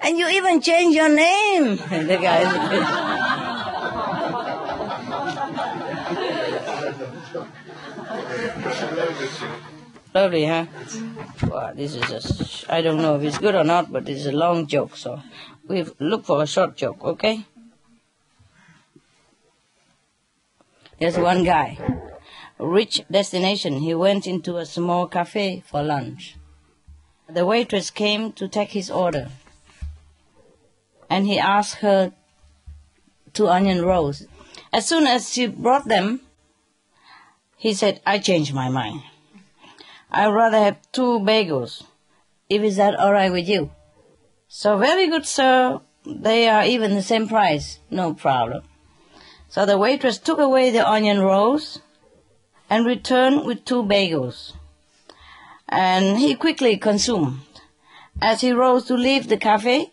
And you even change your name. the guy. Lovely, huh? Wow, this is a, sh- I don't know if it's good or not, but it's a long joke, so we look for a short joke, okay? There's one guy, rich destination. He went into a small cafe for lunch. The waitress came to take his order, and he asked her two onion rolls. As soon as she brought them, he said, I changed my mind. I'd rather have two bagels, if is that all right with you. So very good, sir. They are even the same price. No problem. So the waitress took away the onion rolls and returned with two bagels. And he quickly consumed. As he rose to leave the cafe,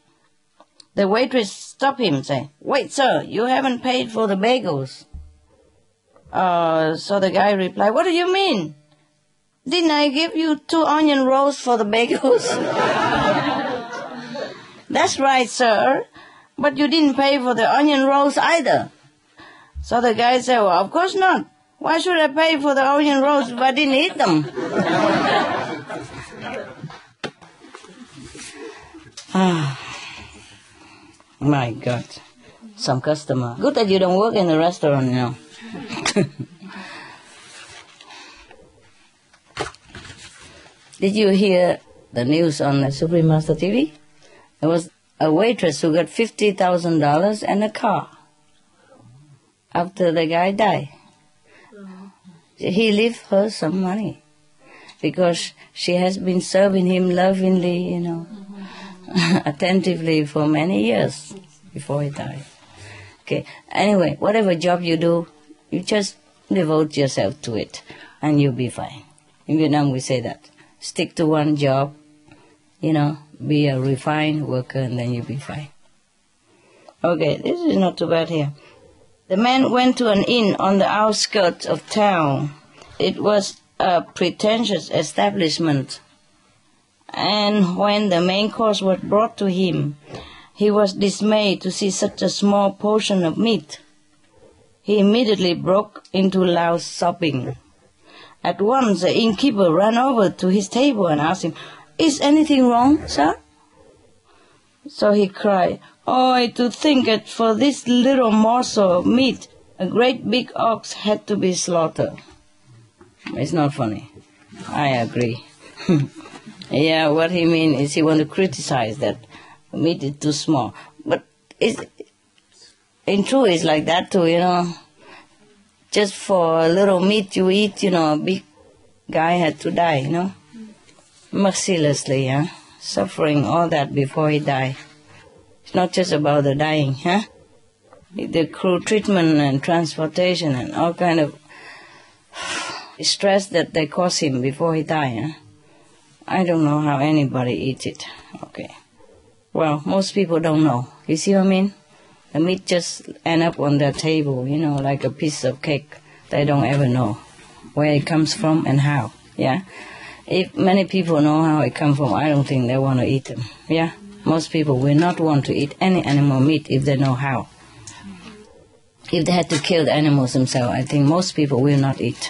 the waitress stopped him, saying, Wait, sir, you haven't paid for the bagels. Uh, so the guy replied, What do you mean? Didn't I give you two onion rolls for the bagels? That's right, sir. But you didn't pay for the onion rolls either. So the guy said, Well, of course not. Why should I pay for the onion rolls if I didn't eat them? ah, my God. Some customer. Good that you don't work in the restaurant, know. Did you hear the news on the Supreme Master TV? There was a waitress who got $50,000 and a car after the guy died. He left her some money because she has been serving him lovingly, you know, attentively for many years before he died. Okay. Anyway, whatever job you do, you just devote yourself to it and you'll be fine. In Vietnam, we say that. Stick to one job, you know, be a refined worker and then you'll be fine. Okay, this is not too bad here. The man went to an inn on the outskirts of town. It was a pretentious establishment. And when the main course was brought to him, he was dismayed to see such a small portion of meat. He immediately broke into loud sobbing. At once the innkeeper ran over to his table and asked him, Is anything wrong, sir? So he cried, Oh, to think that for this little morsel of meat, a great big ox had to be slaughtered. It's not funny. I agree. yeah, what he mean is he want to criticize that meat is too small. But it's, in truth, it's like that too, you know. Just for a little meat you eat, you know, a big guy had to die, you know. Mercilessly, yeah. Suffering all that before he died. It's not just about the dying, huh? The cruel treatment and transportation and all kind of stress that they cause him before he died, huh? I don't know how anybody eats it. Okay. Well, most people don't know. You see what I mean? The meat just end up on their table, you know, like a piece of cake. They don't ever know where it comes from and how. Yeah. If many people know how it comes from, I don't think they want to eat them. Yeah. Most people will not want to eat any animal meat if they know how. if they had to kill the animals themselves, I think most people will not eat.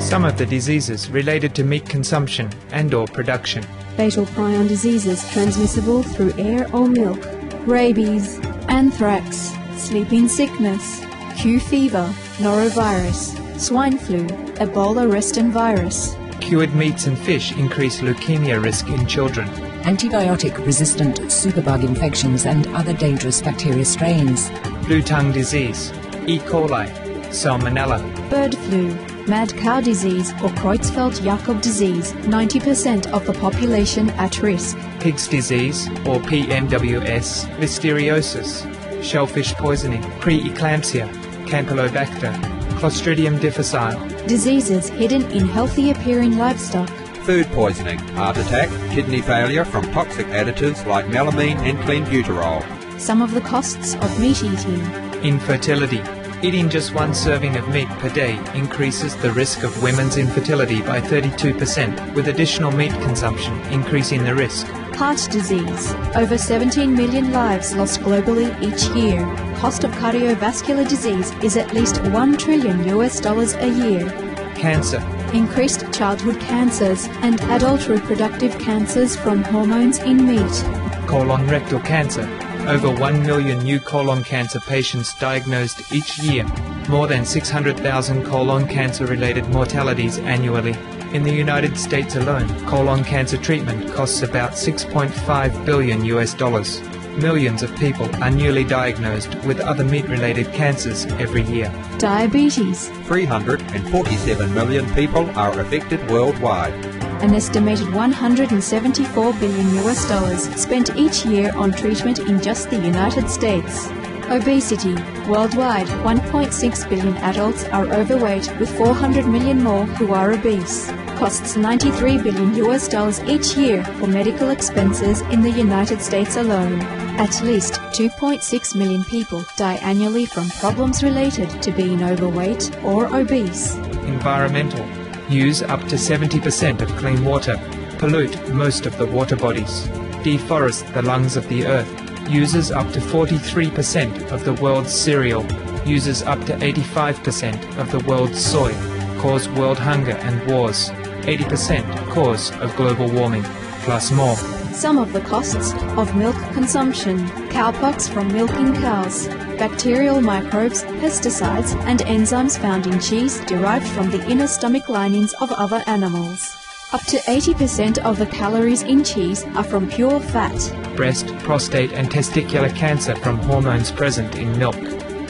Some of the diseases related to meat consumption and or production. Fatal prion diseases transmissible through air or milk. Rabies, anthrax, sleeping sickness, Q fever, norovirus, swine flu, Ebola reston virus. Cured meats and fish increase leukemia risk in children. Antibiotic resistant superbug infections and other dangerous bacteria strains. Blue tongue disease, E. coli, salmonella, Bird flu, mad cow disease or Creutzfeldt-Jakob disease, 90% of the population at risk. Pig's disease or PMWS, listeriosis, shellfish poisoning, preeclampsia, Campylobacter, Clostridium difficile, Diseases hidden in healthy appearing livestock. Food poisoning, heart attack, kidney failure from toxic additives like melamine and clenbuterol. Some of the costs of meat eating. infertility. Eating just one serving of meat per day increases the risk of women's infertility by 32%, with additional meat consumption increasing the risk. Heart disease. Over 17 million lives lost globally each year. Cost of cardiovascular disease is at least 1 trillion US dollars a year. Cancer. Increased childhood cancers and adult reproductive cancers from hormones in meat. Colon rectal cancer. Over 1 million new colon cancer patients diagnosed each year. More than 600,000 colon cancer related mortalities annually. In the United States alone, colon cancer treatment costs about 6.5 billion US dollars. Millions of people are newly diagnosed with other meat related cancers every year. Diabetes. 347 million people are affected worldwide. An estimated 174 billion US dollars spent each year on treatment in just the United States. Obesity. Worldwide, 1.6 billion adults are overweight with 400 million more who are obese. Costs 93 billion US dollars each year for medical expenses in the United States alone. At least 2.6 million people die annually from problems related to being overweight or obese. Environmental. Use up to 70% of clean water. Pollute most of the water bodies. Deforest the lungs of the earth. Uses up to 43% of the world's cereal. Uses up to 85% of the world's soy. Cause world hunger and wars. 80% cause of global warming. Plus more. Some of the costs of milk consumption, cowpox from milking cows, bacterial microbes, pesticides, and enzymes found in cheese derived from the inner stomach linings of other animals. Up to 80% of the calories in cheese are from pure fat. breast, prostate, and testicular cancer from hormones present in milk,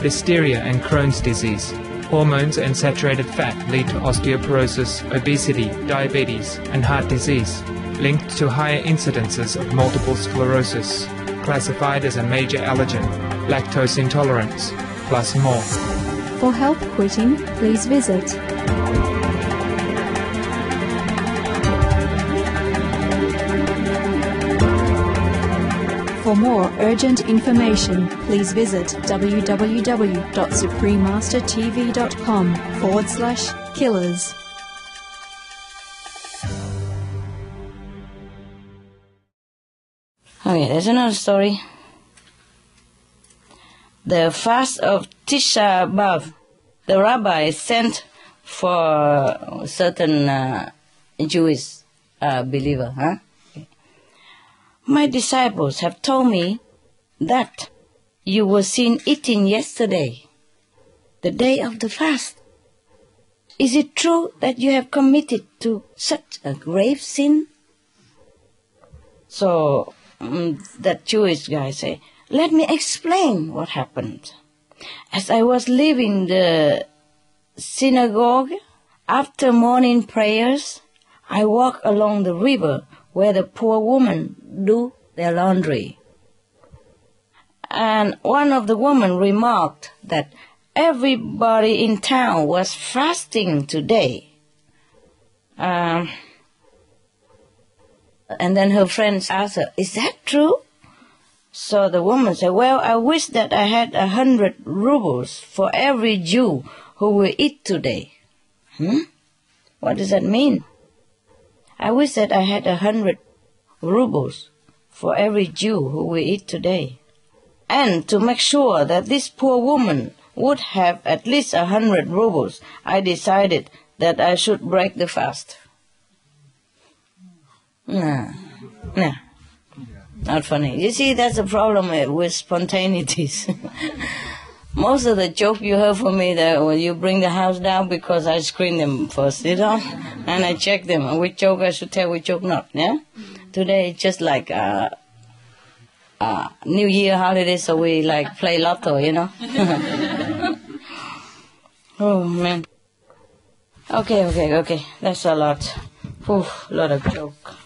listeria and Crohn's disease. Hormones and saturated fat lead to osteoporosis, obesity, diabetes, and heart disease, linked to higher incidences of multiple sclerosis, classified as a major allergen, lactose intolerance, plus more. For help quitting, please visit For more urgent information, please visit www.suprememastertv.com forward slash killers. Okay, there's another story. The fast of Tisha B'Av, the rabbi sent for certain uh, Jewish uh, believer. Huh? My disciples have told me that you were seen eating yesterday, the day of the fast. Is it true that you have committed to such a grave sin? So mm, that Jewish guy say, let me explain what happened. As I was leaving the synagogue after morning prayers, I walked along the river where the poor women do their laundry. And one of the women remarked that everybody in town was fasting today. Um, and then her friends asked her, Is that true? So the woman said, Well, I wish that I had a hundred rubles for every Jew who will eat today. Hmm? What does that mean? I wish that I had a hundred rubles for every Jew who will eat today. And to make sure that this poor woman would have at least a hundred rubles, I decided that I should break the fast. Nah, nah, not funny. You see, that's the problem with spontaneities. Most of the joke you heard from me that when you bring the house down because I screen them first, you know, and I check them which joke I should tell, which joke not. Yeah. Today it's just like uh, uh, New Year holiday, so we like play lotto, you know. oh man. Okay, okay, okay. That's a lot. Whew, lot of joke.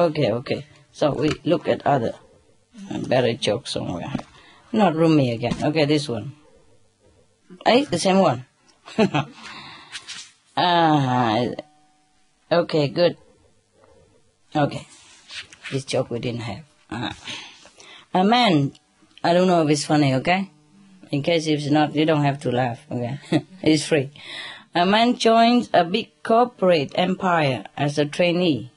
Okay, okay. So we look at other better joke somewhere. Not Rumi again. Okay, this one. Hey, the same one. ah, okay, good. Okay, this joke we didn't have. Uh, a man, I don't know if it's funny, okay? In case if it's not, you don't have to laugh, okay? it's free. A man joins a big corporate empire as a trainee.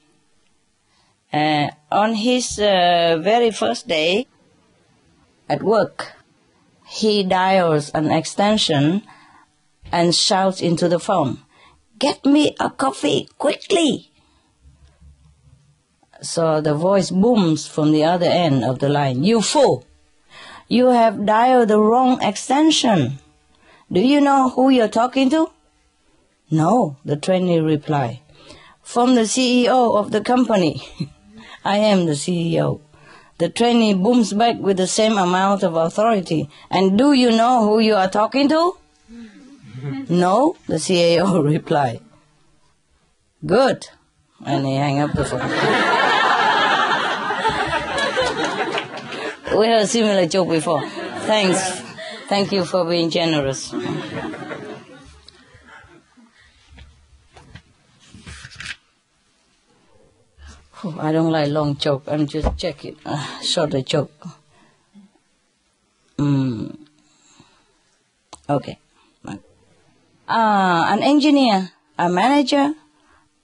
Uh, on his uh, very first day at work, he dials an extension and shouts into the phone, Get me a coffee quickly! So the voice booms from the other end of the line, You fool! You have dialed the wrong extension. Do you know who you're talking to? No, the trainee replied. From the CEO of the company. I am the CEO. The trainee booms back with the same amount of authority. And do you know who you are talking to? no, the CEO replied. Good. And he hang up the phone. we had a similar joke before. Thanks. Thank you for being generous. I don't like long joke. I'm just checking. Uh, shorter joke. Mm. Okay. Uh, an engineer, a manager,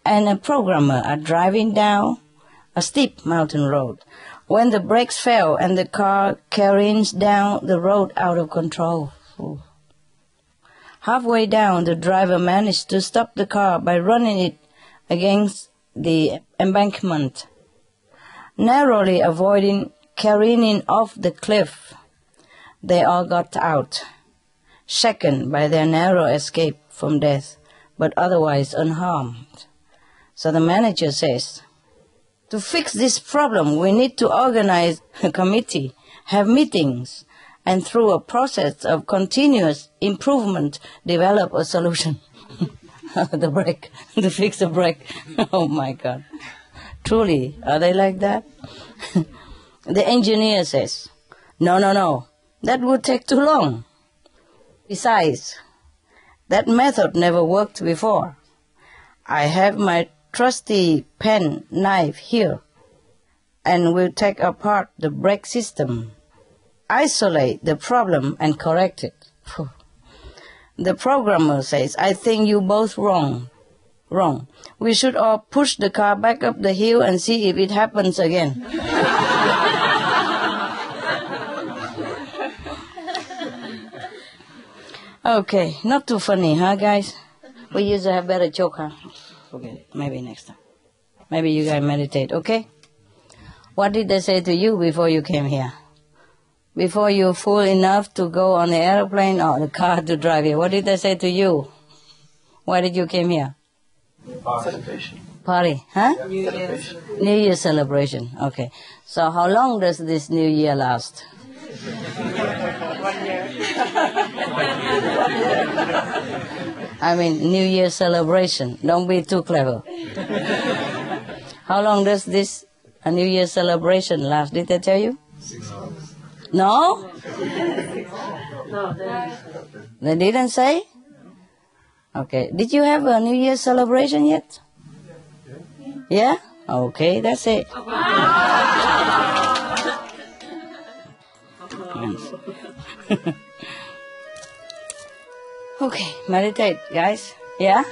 and a programmer are driving down a steep mountain road when the brakes fail and the car careens down the road out of control. Ooh. Halfway down, the driver managed to stop the car by running it against the embankment, narrowly avoiding careening off the cliff. They all got out, shaken by their narrow escape from death, but otherwise unharmed. So the manager says, to fix this problem, we need to organize a committee, have meetings, and through a process of continuous improvement, develop a solution. the brake, to fix the brake. oh my God. Truly, are they like that? the engineer says, no, no, no, that would take too long. Besides, that method never worked before. I have my trusty pen knife here and will take apart the brake system, isolate the problem and correct it. The programmer says, I think you both wrong. Wrong. We should all push the car back up the hill and see if it happens again. okay, not too funny, huh, guys? We used to have better joke, huh? Maybe next time. Maybe you guys meditate, okay? What did they say to you before you came here? Before you're full enough to go on the airplane or the car to drive here. What did they say to you? Why did you came here? Celebration. Party, huh? New Year. New Year celebration. Okay. So how long does this New Year last? One year. I mean, New Year celebration. Don't be too clever. How long does this a New Year celebration last? Did they tell you? Six hours. No? They didn't say? Okay. Did you have a New Year celebration yet? Yeah? Okay, that's it. okay, meditate, guys. Yeah?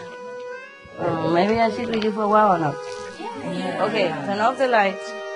Uh, maybe I sit with you for a while or not. Okay, turn off the lights.